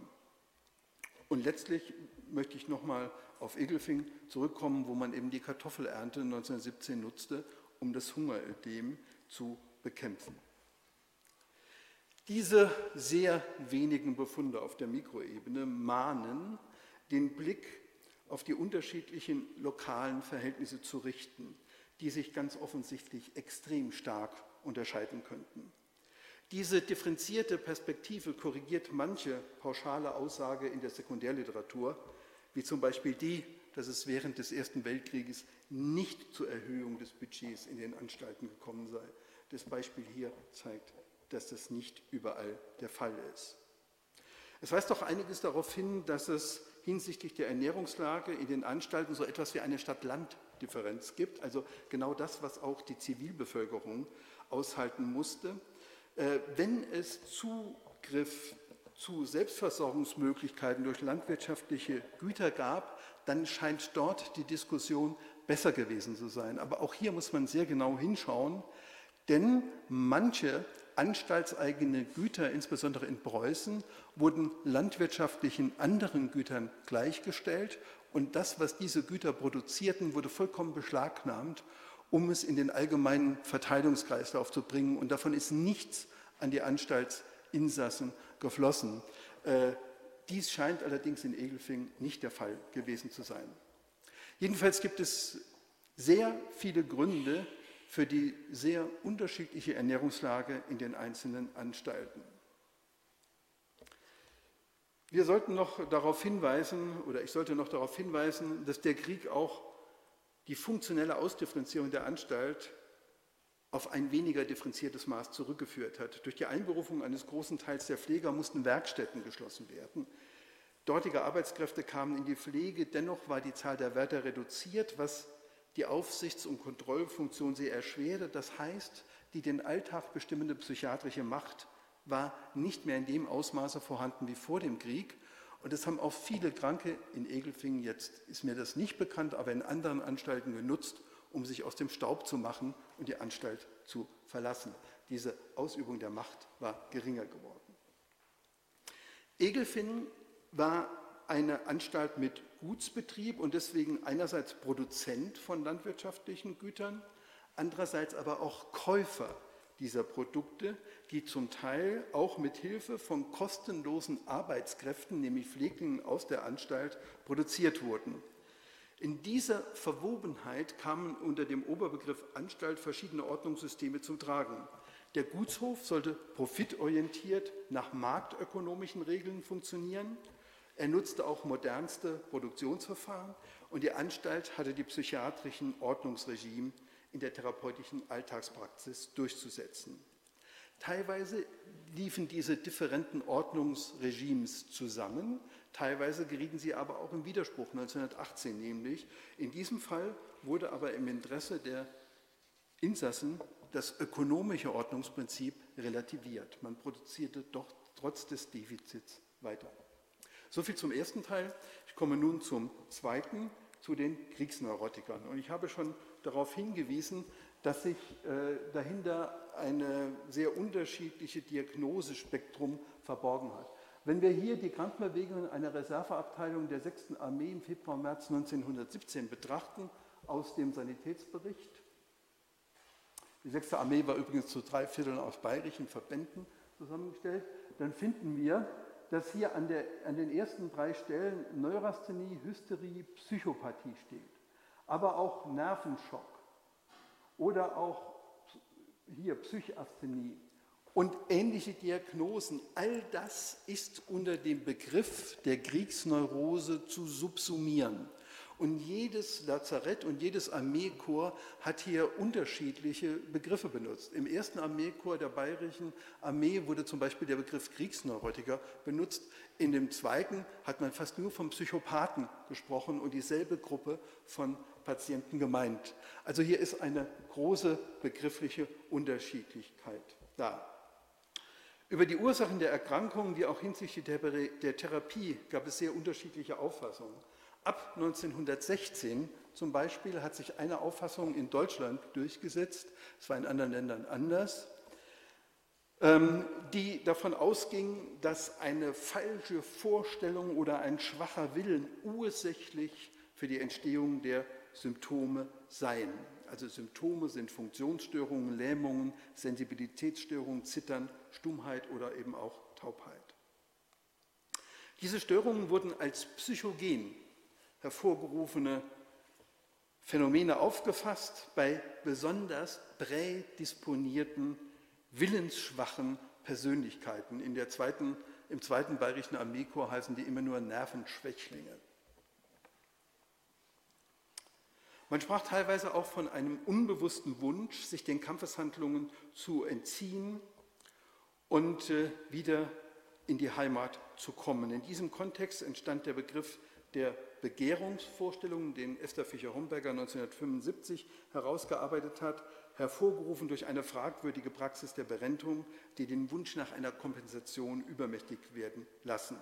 Speaker 2: Und letztlich möchte ich nochmal auf Egelfing zurückkommen, wo man eben die Kartoffelernte 1917 nutzte, um das Hungeredem zu bekämpfen. Diese sehr wenigen Befunde auf der Mikroebene mahnen, den Blick auf die unterschiedlichen lokalen Verhältnisse zu richten, die sich ganz offensichtlich extrem stark unterscheiden könnten. Diese differenzierte Perspektive korrigiert manche pauschale Aussage in der Sekundärliteratur, wie zum Beispiel die, dass es während des Ersten Weltkrieges nicht zur Erhöhung des Budgets in den Anstalten gekommen sei. Das Beispiel hier zeigt dass das nicht überall der Fall ist. Es weist doch einiges darauf hin, dass es hinsichtlich der Ernährungslage in den Anstalten so etwas wie eine Stadt-Land-Differenz gibt, also genau das, was auch die Zivilbevölkerung aushalten musste. Äh, wenn es Zugriff zu Selbstversorgungsmöglichkeiten durch landwirtschaftliche Güter gab, dann scheint dort die Diskussion besser gewesen zu sein. Aber auch hier muss man sehr genau hinschauen, denn manche anstaltseigene Güter, insbesondere in Preußen, wurden landwirtschaftlichen anderen Gütern gleichgestellt und das, was diese Güter produzierten, wurde vollkommen beschlagnahmt, um es in den allgemeinen Verteilungskreislauf zu bringen. Und davon ist nichts an die Anstaltsinsassen geflossen. Äh, dies scheint allerdings in Egelfing nicht der Fall gewesen zu sein. Jedenfalls gibt es sehr viele Gründe, für die sehr unterschiedliche Ernährungslage in den einzelnen Anstalten. Wir sollten noch darauf hinweisen, oder ich sollte noch darauf hinweisen, dass der Krieg auch die funktionelle Ausdifferenzierung der Anstalt auf ein weniger differenziertes Maß zurückgeführt hat. Durch die Einberufung eines großen Teils der Pfleger mussten Werkstätten geschlossen werden. Dortige Arbeitskräfte kamen in die Pflege, dennoch war die Zahl der Wärter reduziert, was die Aufsichts- und Kontrollfunktion sehr erschwerte. Das heißt, die den Alltag bestimmende psychiatrische Macht war nicht mehr in dem Ausmaße vorhanden wie vor dem Krieg. Und das haben auch viele Kranke in Egelfingen, jetzt ist mir das nicht bekannt, aber in anderen Anstalten genutzt, um sich aus dem Staub zu machen und die Anstalt zu verlassen. Diese Ausübung der Macht war geringer geworden. Egelfingen war eine Anstalt mit Gutsbetrieb und deswegen einerseits Produzent von landwirtschaftlichen Gütern, andererseits aber auch Käufer dieser Produkte, die zum Teil auch mit Hilfe von kostenlosen Arbeitskräften, nämlich Pfleglingen aus der Anstalt, produziert wurden. In dieser Verwobenheit kamen unter dem Oberbegriff Anstalt verschiedene Ordnungssysteme zum Tragen. Der Gutshof sollte profitorientiert nach marktökonomischen Regeln funktionieren. Er nutzte auch modernste Produktionsverfahren und die Anstalt hatte die psychiatrischen Ordnungsregime in der therapeutischen Alltagspraxis durchzusetzen. Teilweise liefen diese differenten Ordnungsregimes zusammen, teilweise gerieten sie aber auch im Widerspruch, 1918 nämlich. In diesem Fall wurde aber im Interesse der Insassen das ökonomische Ordnungsprinzip relativiert. Man produzierte doch trotz des Defizits weiter. Soviel zum ersten Teil. Ich komme nun zum zweiten, zu den Kriegsneurotikern. Und ich habe schon darauf hingewiesen, dass sich äh, dahinter ein sehr unterschiedliche Diagnosespektrum verborgen hat. Wenn wir hier die Krankenbewegungen einer Reserveabteilung der 6. Armee im Februar, März 1917 betrachten, aus dem Sanitätsbericht, die 6. Armee war übrigens zu drei Vierteln aus bayerischen Verbänden zusammengestellt, dann finden wir, dass hier an, der, an den ersten drei Stellen Neurasthenie, Hysterie, Psychopathie steht, aber auch Nervenschock oder auch hier Psychasthenie und ähnliche Diagnosen. All das ist unter dem Begriff der Kriegsneurose zu subsumieren. Und jedes Lazarett und jedes Armeekorps hat hier unterschiedliche Begriffe benutzt. Im ersten Armeekorps der bayerischen Armee wurde zum Beispiel der Begriff Kriegsneurotiker benutzt. In dem zweiten hat man fast nur vom Psychopathen gesprochen und dieselbe Gruppe von Patienten gemeint. Also hier ist eine große begriffliche Unterschiedlichkeit da. Über die Ursachen der Erkrankungen, wie auch hinsichtlich der Therapie, gab es sehr unterschiedliche Auffassungen. Ab 1916 zum Beispiel hat sich eine Auffassung in Deutschland durchgesetzt, es war in anderen Ländern anders, ähm, die davon ausging, dass eine falsche Vorstellung oder ein schwacher Willen ursächlich für die Entstehung der Symptome seien. Also Symptome sind Funktionsstörungen, Lähmungen, Sensibilitätsstörungen, Zittern, Stummheit oder eben auch Taubheit. Diese Störungen wurden als psychogen hervorgerufene Phänomene aufgefasst bei besonders prädisponierten, willensschwachen Persönlichkeiten. In der zweiten, Im zweiten bayerischen Armeekorps heißen die immer nur Nervenschwächlinge. Man sprach teilweise auch von einem unbewussten Wunsch, sich den Kampfeshandlungen zu entziehen und äh, wieder in die Heimat zu kommen. In diesem Kontext entstand der Begriff der Begehrungsvorstellungen, den Esther Fischer-Homberger 1975 herausgearbeitet hat, hervorgerufen durch eine fragwürdige Praxis der Berentung, die den Wunsch nach einer Kompensation übermächtig werden lassen.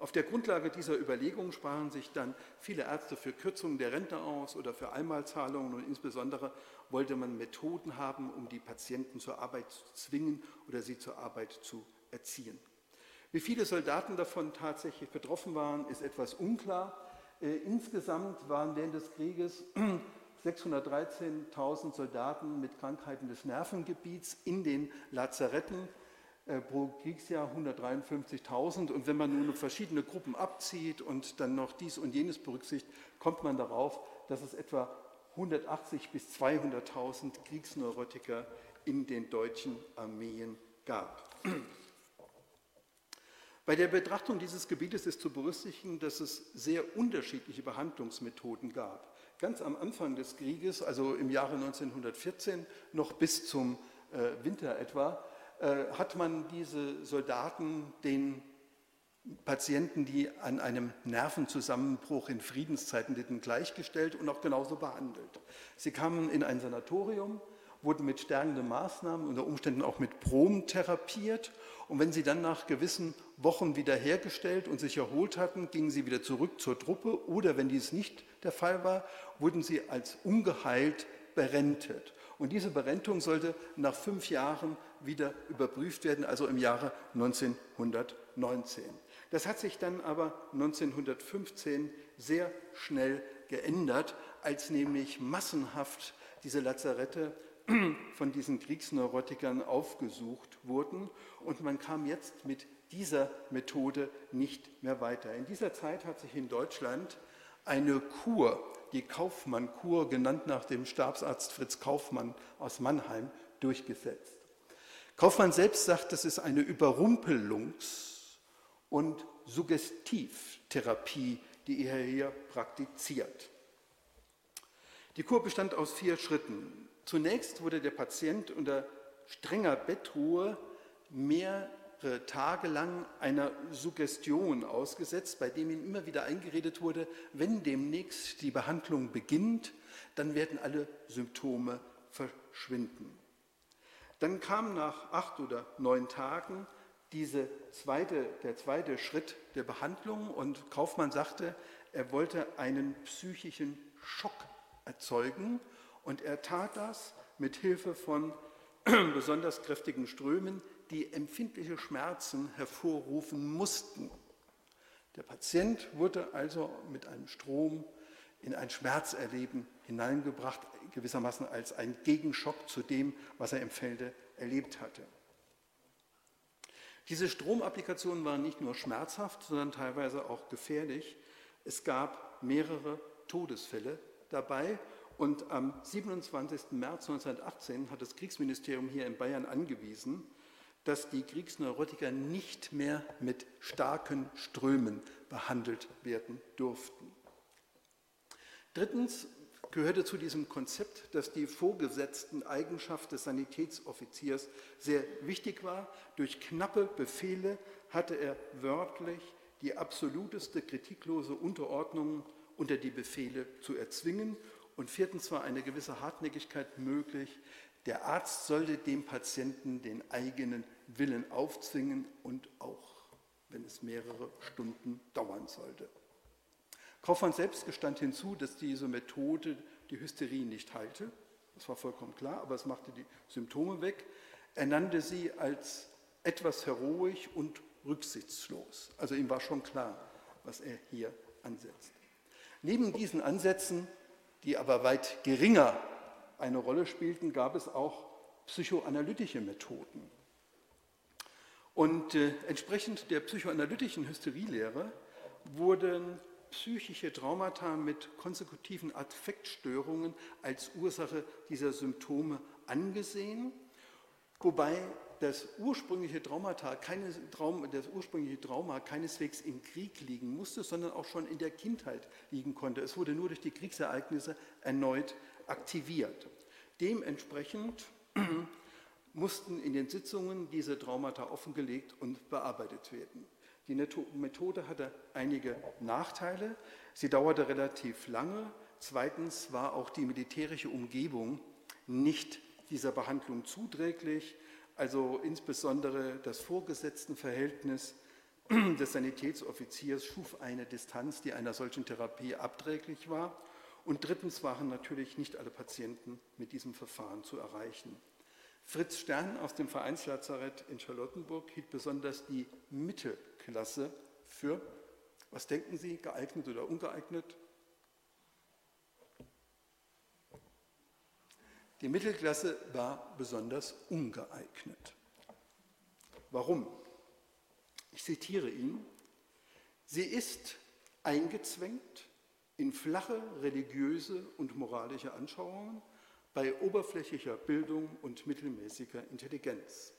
Speaker 2: Auf der Grundlage dieser Überlegungen sprachen sich dann viele Ärzte für Kürzungen der Rente aus oder für Einmalzahlungen und insbesondere wollte man Methoden haben, um die Patienten zur Arbeit zu zwingen oder sie zur Arbeit zu erziehen. Wie viele Soldaten davon tatsächlich betroffen waren, ist etwas unklar. Äh, insgesamt waren während des Krieges 613.000 Soldaten mit Krankheiten des Nervengebiets in den Lazaretten pro Kriegsjahr 153.000. Und wenn man nun verschiedene Gruppen abzieht und dann noch dies und jenes berücksichtigt, kommt man darauf, dass es etwa 180.000 bis 200.000 Kriegsneurotiker in den deutschen Armeen gab. Bei der Betrachtung dieses Gebietes ist zu berücksichtigen, dass es sehr unterschiedliche Behandlungsmethoden gab. Ganz am Anfang des Krieges, also im Jahre 1914, noch bis zum äh, Winter etwa, äh, hat man diese Soldaten den Patienten, die an einem Nervenzusammenbruch in Friedenszeiten litten, gleichgestellt und auch genauso behandelt. Sie kamen in ein Sanatorium, wurden mit stärkenden Maßnahmen, unter Umständen auch mit Brom therapiert. Und wenn sie dann nach gewissen Wochen wiederhergestellt und sich erholt hatten, gingen sie wieder zurück zur Truppe oder wenn dies nicht der Fall war, wurden sie als ungeheilt berentet. Und diese Berentung sollte nach fünf Jahren wieder überprüft werden, also im Jahre 1919. Das hat sich dann aber 1915 sehr schnell geändert, als nämlich massenhaft diese Lazarette von diesen Kriegsneurotikern aufgesucht wurden und man kam jetzt mit dieser Methode nicht mehr weiter. In dieser Zeit hat sich in Deutschland eine Kur, die Kaufmann-Kur, genannt nach dem Stabsarzt Fritz Kaufmann aus Mannheim, durchgesetzt. Kaufmann selbst sagt, das ist eine Überrumpelungs- und Suggestivtherapie, die er hier praktiziert. Die Kur bestand aus vier Schritten. Zunächst wurde der Patient unter strenger Bettruhe mehrere Tage lang einer Suggestion ausgesetzt, bei dem ihm immer wieder eingeredet wurde, wenn demnächst die Behandlung beginnt, dann werden alle Symptome verschwinden. Dann kam nach acht oder neun Tagen diese zweite, der zweite Schritt der Behandlung und Kaufmann sagte, er wollte einen psychischen Schock erzeugen und er tat das mit Hilfe von besonders kräftigen Strömen, die empfindliche Schmerzen hervorrufen mussten. Der Patient wurde also mit einem Strom in ein Schmerzerleben hineingebracht, gewissermaßen als ein Gegenschock zu dem, was er im Felde erlebt hatte. Diese Stromapplikationen waren nicht nur schmerzhaft, sondern teilweise auch gefährlich. Es gab mehrere Todesfälle dabei und am 27. März 1918 hat das Kriegsministerium hier in Bayern angewiesen, dass die Kriegsneurotiker nicht mehr mit starken Strömen behandelt werden durften. Drittens gehörte zu diesem Konzept, dass die vorgesetzten Eigenschaft des Sanitätsoffiziers sehr wichtig war. Durch knappe Befehle hatte er wörtlich die absoluteste kritiklose Unterordnung unter die Befehle zu erzwingen und viertens war eine gewisse Hartnäckigkeit möglich. Der Arzt sollte dem Patienten den eigenen Willen aufzwingen und auch, wenn es mehrere Stunden dauern sollte. Kaufmann selbst gestand hinzu, dass diese Methode die Hysterie nicht heilte. Das war vollkommen klar, aber es machte die Symptome weg. Er nannte sie als etwas heroisch und rücksichtslos. Also ihm war schon klar, was er hier ansetzt. Neben diesen Ansätzen die aber weit geringer eine Rolle spielten, gab es auch psychoanalytische Methoden. Und äh, entsprechend der psychoanalytischen Hysterielehre wurden psychische Traumata mit konsekutiven Affektstörungen als Ursache dieser Symptome angesehen, wobei das ursprüngliche, Traumata, keine, Traum, das ursprüngliche Trauma keineswegs im Krieg liegen musste, sondern auch schon in der Kindheit liegen konnte. Es wurde nur durch die Kriegsereignisse erneut aktiviert. Dementsprechend mussten in den Sitzungen diese Traumata offengelegt und bearbeitet werden. Die Methode hatte einige Nachteile. Sie dauerte relativ lange. Zweitens war auch die militärische Umgebung nicht dieser Behandlung zuträglich. Also insbesondere das Vorgesetztenverhältnis des Sanitätsoffiziers schuf eine Distanz, die einer solchen Therapie abträglich war. Und drittens waren natürlich nicht alle Patienten mit diesem Verfahren zu erreichen. Fritz Stern aus dem Vereinslazarett in Charlottenburg hielt besonders die Mittelklasse für, was denken Sie, geeignet oder ungeeignet? Die Mittelklasse war besonders ungeeignet. Warum? Ich zitiere ihn. Sie ist eingezwängt in flache religiöse und moralische Anschauungen bei oberflächlicher Bildung und mittelmäßiger Intelligenz.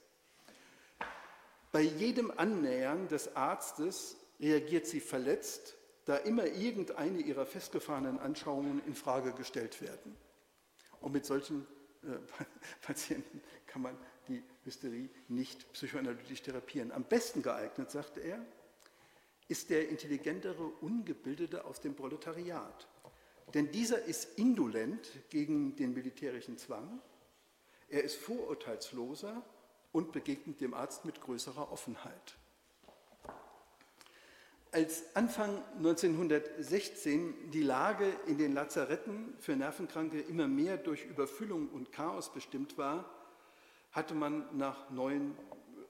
Speaker 2: Bei jedem Annähern des Arztes reagiert sie verletzt, da immer irgendeine ihrer festgefahrenen Anschauungen in Frage gestellt werden. Und mit solchen äh, Patienten kann man die Hysterie nicht psychoanalytisch therapieren. Am besten geeignet, sagte er, ist der intelligentere Ungebildete aus dem Proletariat. Denn dieser ist indolent gegen den militärischen Zwang, er ist vorurteilsloser und begegnet dem Arzt mit größerer Offenheit. Als Anfang 1916 die Lage in den Lazaretten für Nervenkranke immer mehr durch Überfüllung und Chaos bestimmt war, hatte man nach neuen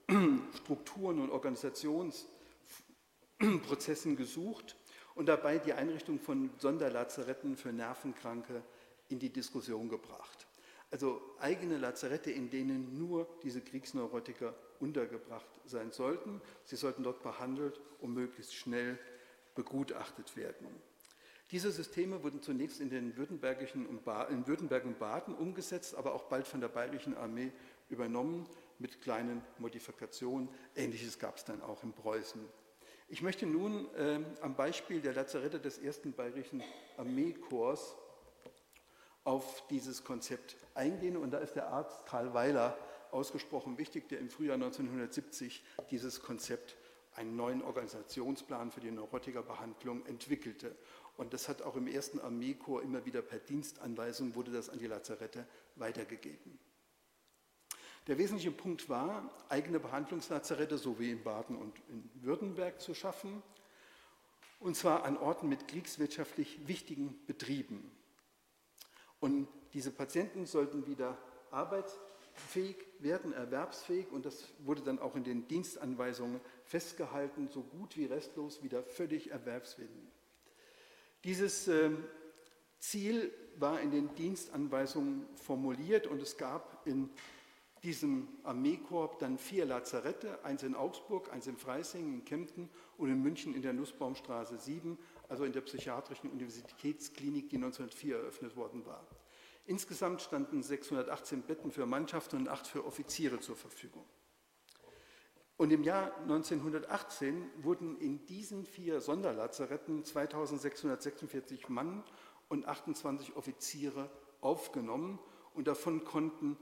Speaker 2: Strukturen und Organisationsprozessen gesucht und dabei die Einrichtung von Sonderlazaretten für Nervenkranke in die Diskussion gebracht. Also eigene Lazarette, in denen nur diese Kriegsneurotiker untergebracht sein sollten. Sie sollten dort behandelt und möglichst schnell begutachtet werden. Diese Systeme wurden zunächst in den Württembergischen und in Württemberg und Baden umgesetzt, aber auch bald von der Bayerischen Armee übernommen mit kleinen Modifikationen. Ähnliches gab es dann auch in Preußen. Ich möchte nun äh, am Beispiel der Lazarette des ersten Bayerischen Armeekorps auf dieses Konzept eingehen. Und da ist der Arzt Karl Weiler ausgesprochen wichtig, der im Frühjahr 1970 dieses Konzept, einen neuen Organisationsplan für die Neurotikerbehandlung entwickelte. Und das hat auch im ersten Armeekorps immer wieder per Dienstanweisung wurde das an die Lazarette weitergegeben. Der wesentliche Punkt war, eigene Behandlungslazarette, so wie in Baden und in Württemberg, zu schaffen, und zwar an Orten mit kriegswirtschaftlich wichtigen Betrieben. Und diese Patienten sollten wieder arbeitsfähig werden, erwerbsfähig, und das wurde dann auch in den Dienstanweisungen festgehalten, so gut wie restlos wieder völlig erwerbsfähig. Dieses äh, Ziel war in den Dienstanweisungen formuliert und es gab in diesem Armeekorps dann vier Lazarette, eins in Augsburg, eins in Freising, in Kempten und in München in der Nussbaumstraße 7, also in der psychiatrischen Universitätsklinik, die 1904 eröffnet worden war. Insgesamt standen 618 Betten für Mannschaften und acht für Offiziere zur Verfügung. Und im Jahr 1918 wurden in diesen vier Sonderlazaretten 2646 Mann und 28 Offiziere aufgenommen und davon konnten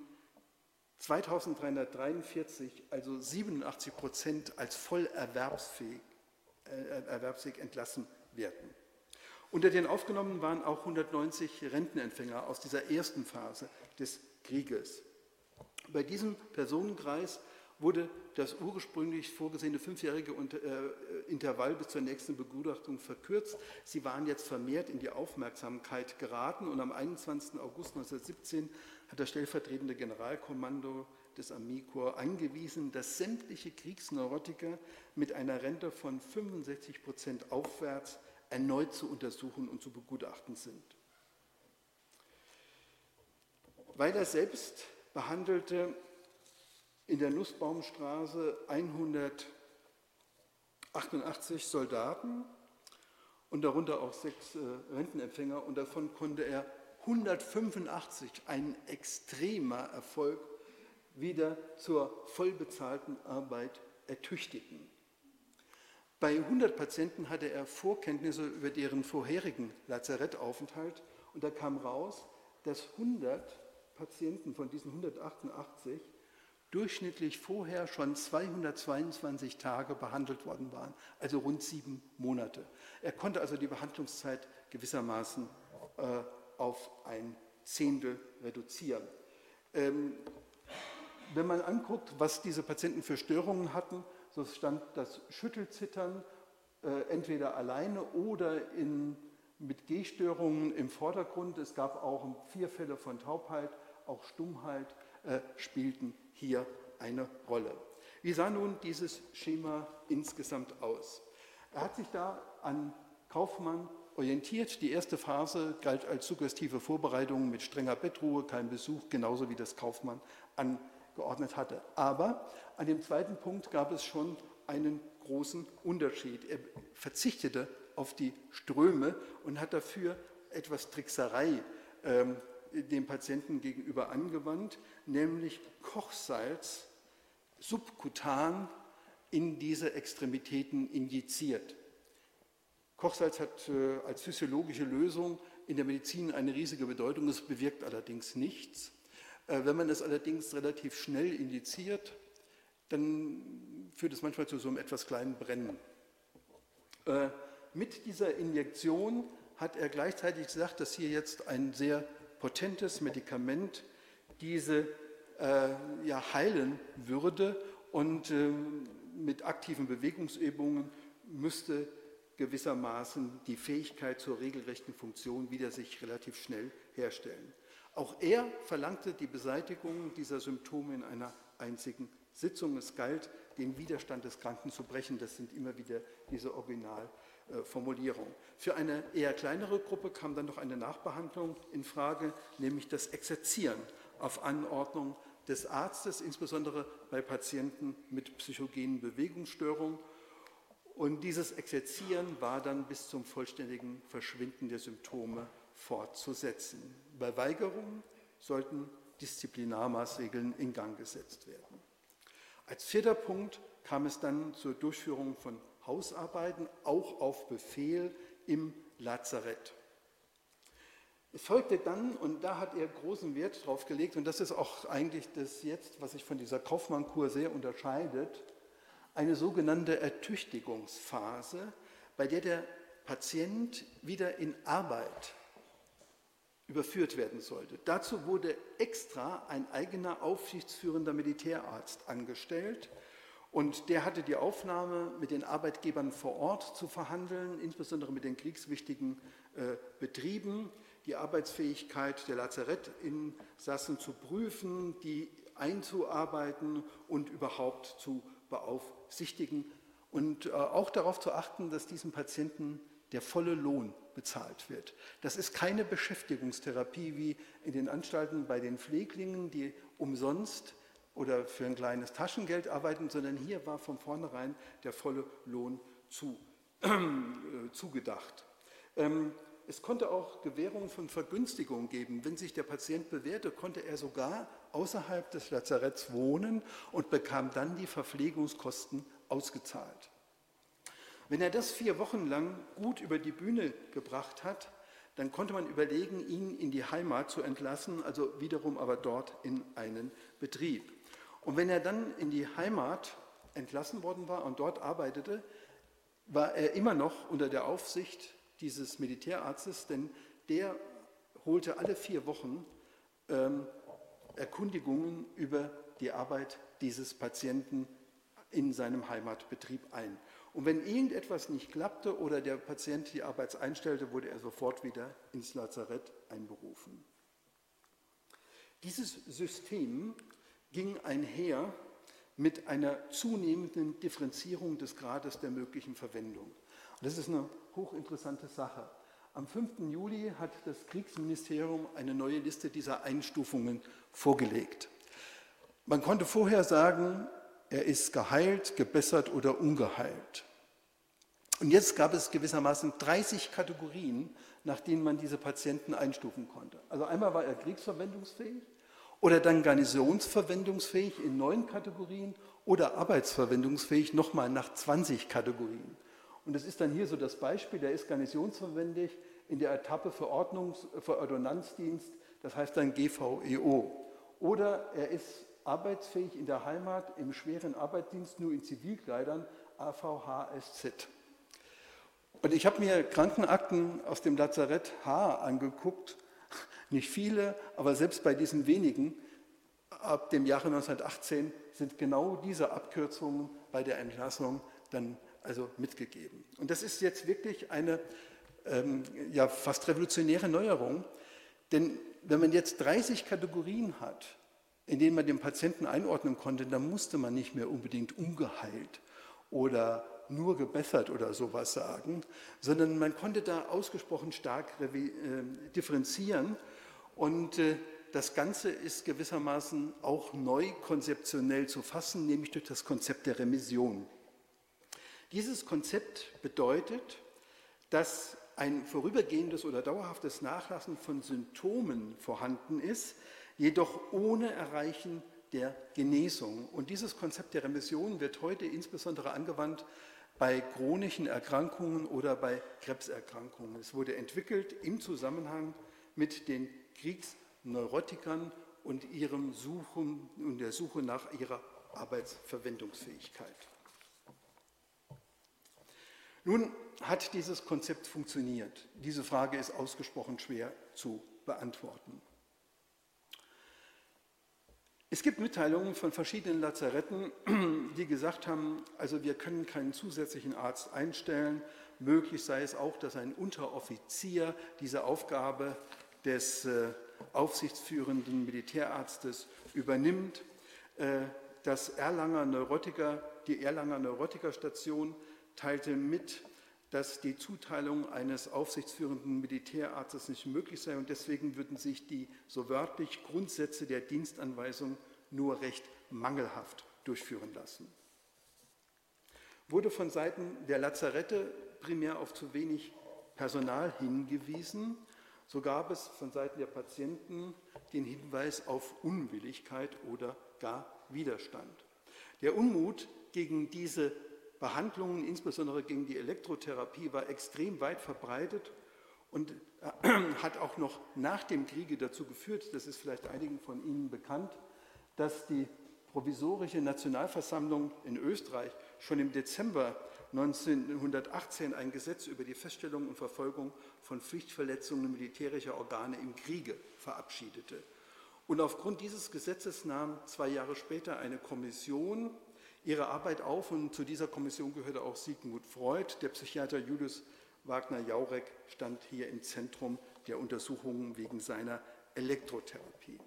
Speaker 2: 2343, also 87 Prozent, als voll erwerbsfähig, äh, entlassen werden. Unter den Aufgenommenen waren auch 190 Rentenempfänger aus dieser ersten Phase des Krieges. Bei diesem Personenkreis wurde das ursprünglich vorgesehene fünfjährige äh, Intervall bis zur nächsten Begutachtung verkürzt. Sie waren jetzt vermehrt in die Aufmerksamkeit geraten und am 21. August 1917 hat das stellvertretende Generalkommando des Armeekorps angewiesen, dass sämtliche Kriegsneurotiker mit einer Rente von 65 Prozent aufwärts erneut zu untersuchen und zu begutachten sind. Weiler selbst behandelte in der Nussbaumstraße 188 Soldaten und darunter auch sechs äh, Rentenempfänger und davon konnte er 185, ein extremer Erfolg, wieder zur vollbezahlten Arbeit ertüchtigen. Bei 100 Patienten hatte er Vorkenntnisse über deren vorherigen Lazarettaufenthalt und da kam raus, dass 100 Patienten von diesen 188 durchschnittlich vorher schon 222 Tage behandelt worden waren, also rund sieben Monate. Er konnte also die Behandlungszeit gewissermaßen äh, auf ein Zehntel reduzieren. Ähm, wenn man anguckt, was diese Patienten für Störungen hatten, so stand das Schüttelzittern äh, entweder alleine oder in, mit Gehstörungen im Vordergrund. Es gab auch vier Fälle von Taubheit, auch Stummheit äh, spielten hier eine Rolle. Wie sah nun dieses Schema insgesamt aus? Er hat sich da an Kaufmann orientiert. Die erste Phase galt als suggestive Vorbereitung mit strenger Bettruhe, kein Besuch, genauso wie das Kaufmann angeordnet hatte. Aber an dem zweiten Punkt gab es schon einen großen Unterschied. Er verzichtete auf die Ströme und hat dafür etwas Trickserei ähm, dem Patienten gegenüber angewandt, nämlich Kochsalz subkutan in diese Extremitäten injiziert. Kochsalz hat äh, als physiologische Lösung in der Medizin eine riesige Bedeutung, es bewirkt allerdings nichts. Äh, wenn man es allerdings relativ schnell injiziert, dann führt es manchmal zu so einem etwas kleinen Brennen. Äh, mit dieser Injektion hat er gleichzeitig gesagt, dass hier jetzt ein sehr potentes Medikament diese äh, ja, heilen würde und äh, mit aktiven Bewegungsübungen müsste gewissermaßen die Fähigkeit zur regelrechten Funktion wieder sich relativ schnell herstellen. Auch er verlangte die Beseitigung dieser Symptome in einer einzigen Sitzung. Es galt, den Widerstand des Kranken zu brechen. Das sind immer wieder diese Originalformulierungen. Für eine eher kleinere Gruppe kam dann noch eine Nachbehandlung in Frage, nämlich das Exerzieren auf Anordnung des Arztes, insbesondere bei Patienten mit psychogenen Bewegungsstörungen. Und dieses Exerzieren war dann bis zum vollständigen Verschwinden der Symptome fortzusetzen. Bei Weigerungen sollten Disziplinarmaßregeln in Gang gesetzt werden. Als vierter Punkt kam es dann zur Durchführung von Hausarbeiten, auch auf Befehl im Lazarett. Es folgte dann, und da hat er großen Wert drauf gelegt, und das ist auch eigentlich das jetzt, was sich von dieser Kaufmann-Kur sehr unterscheidet, eine sogenannte Ertüchtigungsphase, bei der der Patient wieder in Arbeit überführt werden sollte. Dazu wurde extra ein eigener aufsichtsführender Militärarzt angestellt und der hatte die Aufnahme mit den Arbeitgebern vor Ort zu verhandeln, insbesondere mit den kriegswichtigen äh, Betrieben, die Arbeitsfähigkeit der Lazarettinsassen zu prüfen, die einzuarbeiten und überhaupt zu beaufsichtigen und äh, auch darauf zu achten, dass diesen Patienten der volle Lohn bezahlt wird. Das ist keine Beschäftigungstherapie wie in den Anstalten bei den Pfleglingen, die umsonst oder für ein kleines Taschengeld arbeiten, sondern hier war von vornherein der volle Lohn zu, äh, zugedacht. Ähm, es konnte auch Gewährung von Vergünstigungen geben. Wenn sich der Patient bewährte, konnte er sogar außerhalb des Lazaretts wohnen und bekam dann die Verpflegungskosten ausgezahlt. Wenn er das vier Wochen lang gut über die Bühne gebracht hat, dann konnte man überlegen, ihn in die Heimat zu entlassen, also wiederum aber dort in einen Betrieb. Und wenn er dann in die Heimat entlassen worden war und dort arbeitete, war er immer noch unter der Aufsicht dieses Militärarztes, denn der holte alle vier Wochen ähm, Erkundigungen über die Arbeit dieses Patienten in seinem Heimatbetrieb ein. Und wenn irgendetwas nicht klappte oder der Patient die Arbeit einstellte, wurde er sofort wieder ins Lazarett einberufen. Dieses System ging einher mit einer zunehmenden Differenzierung des Grades der möglichen Verwendung. Und das ist eine hochinteressante Sache. Am 5. Juli hat das Kriegsministerium eine neue Liste dieser Einstufungen vorgelegt. Man konnte vorher sagen, er ist geheilt, gebessert oder ungeheilt. Und jetzt gab es gewissermaßen 30 Kategorien, nach denen man diese Patienten einstufen konnte. Also einmal war er kriegsverwendungsfähig oder dann garnisonsverwendungsfähig in neun Kategorien oder arbeitsverwendungsfähig nochmal nach 20 Kategorien. Und das ist dann hier so das Beispiel, der ist garnisonsverwendig in der Etappe für, Ordnungs-, für Ordonnanzdienst, das heißt dann GVEO. Oder er ist arbeitsfähig in der Heimat im schweren Arbeitsdienst, nur in Zivilkleidern, AVHSZ. Und ich habe mir Krankenakten aus dem Lazarett H angeguckt, nicht viele, aber selbst bei diesen wenigen, ab dem Jahre 1918 sind genau diese Abkürzungen bei der Entlassung dann also mitgegeben. Und das ist jetzt wirklich eine ähm, ja, fast revolutionäre Neuerung, denn wenn man jetzt 30 Kategorien hat, in denen man den Patienten einordnen konnte, dann musste man nicht mehr unbedingt ungeheilt oder nur gebessert oder sowas sagen, sondern man konnte da ausgesprochen stark äh, differenzieren und äh, das Ganze ist gewissermaßen auch neu konzeptionell zu fassen, nämlich durch das Konzept der Remission. Dieses Konzept bedeutet, dass ein vorübergehendes oder dauerhaftes Nachlassen von Symptomen vorhanden ist, jedoch ohne Erreichen der Genesung. Und dieses Konzept der Remission wird heute insbesondere angewandt bei chronischen Erkrankungen oder bei Krebserkrankungen. Es wurde entwickelt im Zusammenhang mit den Kriegsneurotikern und ihrem Suchen und der Suche nach ihrer Arbeitsverwendungsfähigkeit. Nun hat dieses Konzept funktioniert. Diese Frage ist ausgesprochen schwer zu beantworten. Es gibt Mitteilungen von verschiedenen Lazaretten, die gesagt haben, also wir können keinen zusätzlichen Arzt einstellen. Möglich sei es auch, dass ein Unteroffizier diese Aufgabe des äh, aufsichtsführenden Militärarztes übernimmt. Äh, das Erlanger Neurotiker, die Erlanger Neurotikerstation teilte mit, dass die Zuteilung eines aufsichtsführenden Militärarztes nicht möglich sei und deswegen würden sich die so wörtlich Grundsätze der Dienstanweisung nur recht mangelhaft durchführen lassen. Wurde von Seiten der Lazarette primär auf zu wenig Personal hingewiesen, so gab es von Seiten der Patienten den Hinweis auf Unwilligkeit oder gar Widerstand. Der Unmut gegen diese Behandlungen, insbesondere gegen die Elektrotherapie, war extrem weit verbreitet und äh, hat auch noch nach dem Kriege dazu geführt, das ist vielleicht einigen von Ihnen bekannt, dass die provisorische Nationalversammlung in Österreich schon im Dezember 1918 ein Gesetz über die Feststellung und Verfolgung von Pflichtverletzungen militärischer Organe im Kriege verabschiedete. Und aufgrund dieses Gesetzes nahm zwei Jahre später eine Kommission ihre Arbeit auf und zu dieser Kommission gehörte auch Sigmund Freud. Der Psychiater Julius Wagner-Jaurek stand hier im Zentrum der Untersuchungen wegen seiner Elektrotherapie.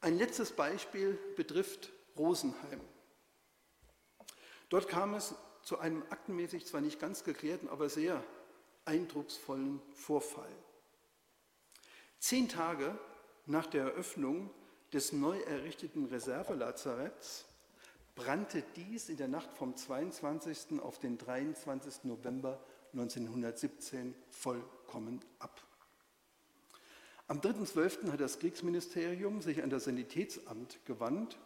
Speaker 2: Ein letztes Beispiel betrifft Rosenheim. Dort kam es zu einem aktenmäßig zwar nicht ganz geklärten, aber sehr eindrucksvollen Vorfall. Zehn Tage nach der Eröffnung des neu errichteten Reservelazaretts brannte dies in der Nacht vom 22. auf den 23. November 1917 vollkommen ab. Am 3.12. hat das Kriegsministerium sich an das Sanitätsamt gewandt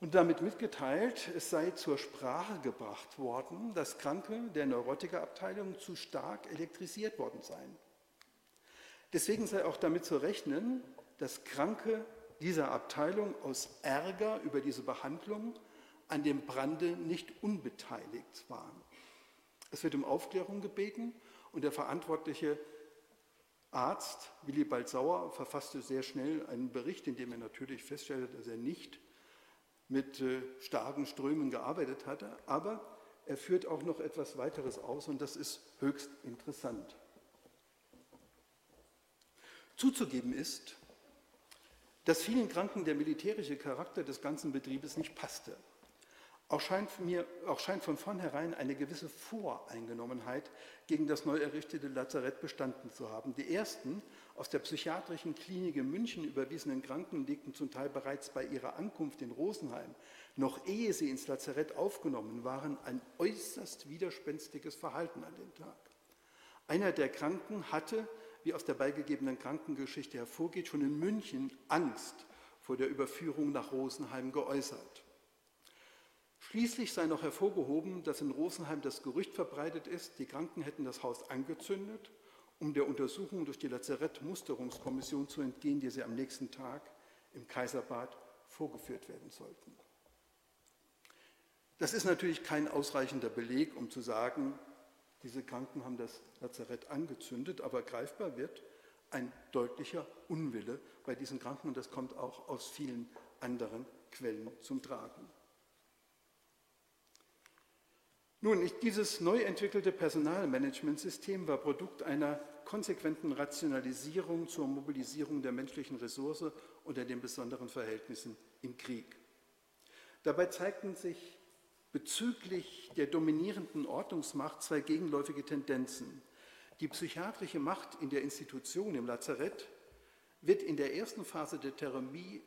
Speaker 2: und damit mitgeteilt, es sei zur Sprache gebracht worden, dass Kranke der Neurotikerabteilung zu stark elektrisiert worden seien. Deswegen sei auch damit zu rechnen, dass Kranke dieser Abteilung aus Ärger über diese Behandlung an dem Brande nicht unbeteiligt waren. Es wird um Aufklärung gebeten und der verantwortliche Arzt Willibald Sauer verfasste sehr schnell einen Bericht, in dem er natürlich feststellte, dass er nicht mit äh, starken Strömen gearbeitet hatte, aber er führt auch noch etwas weiteres aus und das ist höchst interessant. Zuzugeben ist, dass vielen Kranken der militärische Charakter des ganzen Betriebes nicht passte. Auch scheint, mir, auch scheint von vornherein eine gewisse Voreingenommenheit gegen das neu errichtete Lazarett bestanden zu haben. Die ersten aus der psychiatrischen Klinik in München überwiesenen Kranken legten zum Teil bereits bei ihrer Ankunft in Rosenheim, noch ehe sie ins Lazarett aufgenommen waren, ein äußerst widerspenstiges Verhalten an den Tag. Einer der Kranken hatte, wie aus der beigegebenen Krankengeschichte hervorgeht, schon in München Angst vor der Überführung nach Rosenheim geäußert. Schließlich sei noch hervorgehoben, dass in Rosenheim das Gerücht verbreitet ist, die Kranken hätten das Haus angezündet, um der Untersuchung durch die Lazarettmusterungskommission zu entgehen, die sie am nächsten Tag im Kaiserbad vorgeführt werden sollten. Das ist natürlich kein ausreichender Beleg, um zu sagen, diese Kranken haben das Lazarett angezündet, aber greifbar wird ein deutlicher Unwille bei diesen Kranken und das kommt auch aus vielen anderen Quellen zum Tragen. Nun, dieses neu entwickelte Personalmanagementsystem war Produkt einer konsequenten Rationalisierung zur Mobilisierung der menschlichen Ressource unter den besonderen Verhältnissen im Krieg. Dabei zeigten sich bezüglich der dominierenden Ordnungsmacht zwei gegenläufige Tendenzen. Die psychiatrische Macht in der Institution, im Lazarett, wird in der ersten Phase der Therapie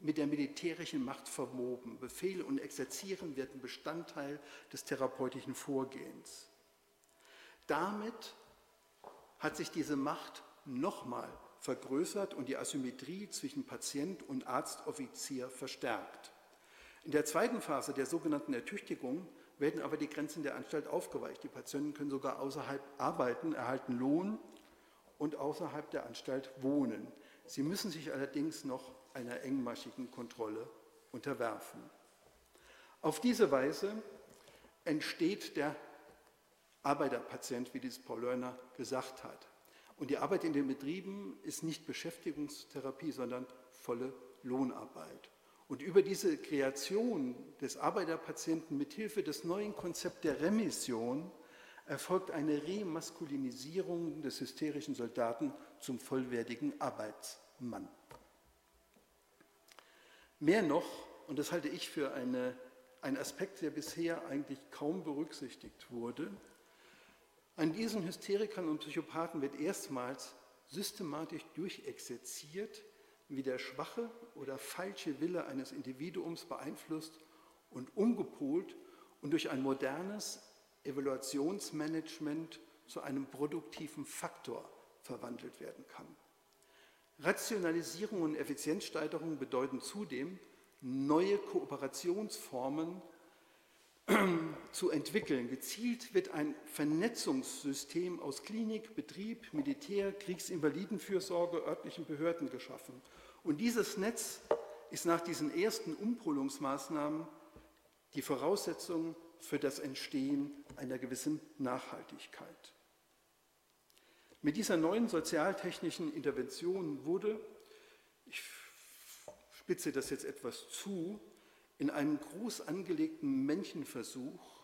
Speaker 2: mit der militärischen Macht verwoben. Befehl und Exerzieren werden Bestandteil des therapeutischen Vorgehens. Damit hat sich diese Macht nochmal vergrößert und die Asymmetrie zwischen Patient und Arztoffizier verstärkt. In der zweiten Phase der sogenannten Ertüchtigung werden aber die Grenzen der Anstalt aufgeweicht. Die Patienten können sogar außerhalb arbeiten, erhalten Lohn und außerhalb der Anstalt wohnen. Sie müssen sich allerdings noch einer engmaschigen Kontrolle unterwerfen. Auf diese Weise entsteht der Arbeiterpatient, wie dies Paul Lörner gesagt hat. Und die Arbeit in den Betrieben ist nicht Beschäftigungstherapie, sondern volle Lohnarbeit. Und über diese Kreation des Arbeiterpatienten mithilfe des neuen Konzepts der Remission erfolgt eine Remaskulinisierung des hysterischen Soldaten zum vollwertigen Arbeitsmann. Mehr noch, und das halte ich für eine, einen Aspekt, der bisher eigentlich kaum berücksichtigt wurde, an diesen Hysterikern und Psychopathen wird erstmals systematisch durchexerziert, wie der schwache oder falsche Wille eines Individuums beeinflusst und umgepolt und durch ein modernes Evaluationsmanagement zu einem produktiven Faktor verwandelt werden kann. Rationalisierung und Effizienzsteigerung bedeuten zudem, neue Kooperationsformen zu entwickeln. Gezielt wird ein Vernetzungssystem aus Klinik, Betrieb, Militär, Kriegsinvalidenfürsorge, örtlichen Behörden geschaffen. Und dieses Netz ist nach diesen ersten Umpolungsmaßnahmen die Voraussetzung für das Entstehen einer gewissen Nachhaltigkeit. Mit dieser neuen sozialtechnischen Intervention wurde, ich spitze das jetzt etwas zu, in einem groß angelegten Menschenversuch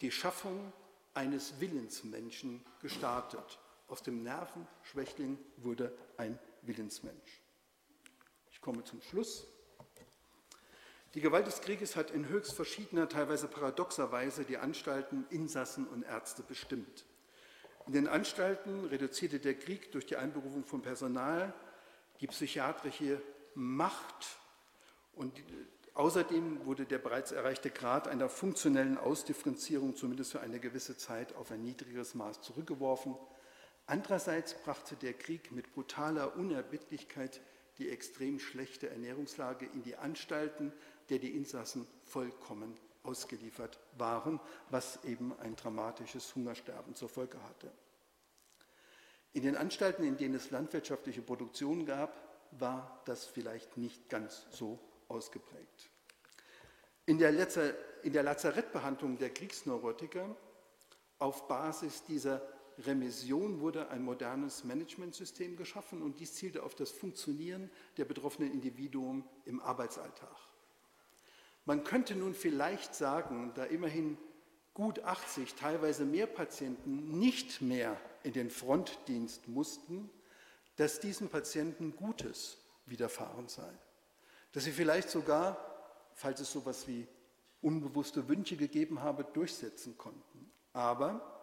Speaker 2: die Schaffung eines Willensmenschen gestartet. Aus dem Nervenschwächling wurde ein Willensmensch. Ich komme zum Schluss. Die Gewalt des Krieges hat in höchst verschiedener, teilweise paradoxer Weise die Anstalten, Insassen und Ärzte bestimmt. In den Anstalten reduzierte der Krieg durch die Einberufung von Personal die psychiatrische Macht und außerdem wurde der bereits erreichte Grad einer funktionellen Ausdifferenzierung zumindest für eine gewisse Zeit auf ein niedrigeres Maß zurückgeworfen. Andererseits brachte der Krieg mit brutaler Unerbittlichkeit die extrem schlechte Ernährungslage in die Anstalten, der die Insassen vollkommen ausgeliefert waren, was eben ein dramatisches Hungersterben zur Folge hatte. In den Anstalten, in denen es landwirtschaftliche Produktion gab, war das vielleicht nicht ganz so ausgeprägt. In der, Lazarettbehandlung der Kriegsneurotiker auf Basis dieser Remission wurde ein modernes Managementsystem geschaffen und dies zielte auf das Funktionieren der betroffenen Individuen im Arbeitsalltag. Man könnte nun vielleicht sagen, da immerhin gut 80, teilweise mehr Patienten nicht mehr in den Frontdienst mussten, dass diesen Patienten Gutes widerfahren sei. Dass sie vielleicht sogar, falls es so etwas wie unbewusste Wünsche gegeben habe, durchsetzen konnten. Aber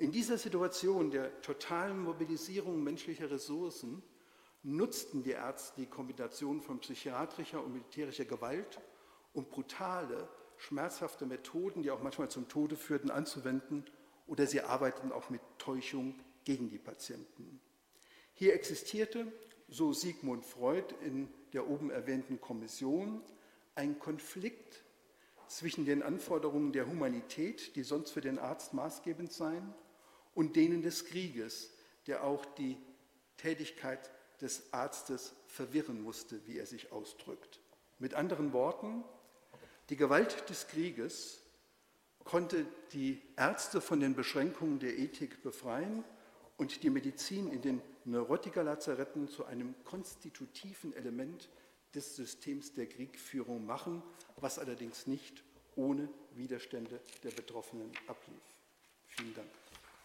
Speaker 2: in dieser Situation der totalen Mobilisierung menschlicher Ressourcen nutzten die Ärzte die Kombination von psychiatrischer und militärischer Gewalt, um brutale, schmerzhafte Methoden, die auch manchmal zum Tode führten, anzuwenden, oder sie arbeiteten auch mit Täuschung gegen die Patienten. Hier existierte, so Sigmund Freud in der oben erwähnten Kommission, ein Konflikt zwischen den Anforderungen der Humanität, die sonst für den Arzt maßgebend seien, und denen des Krieges, der auch die Tätigkeit des Arztes verwirren musste, wie er sich ausdrückt. Mit anderen Worten, die Gewalt des Krieges konnte die Ärzte von den Beschränkungen der Ethik befreien und die Medizin in den Neurotiker-Lazaretten zu einem konstitutiven Element des Systems der Kriegführung machen, was allerdings nicht ohne Widerstände der Betroffenen ablief. Vielen Dank.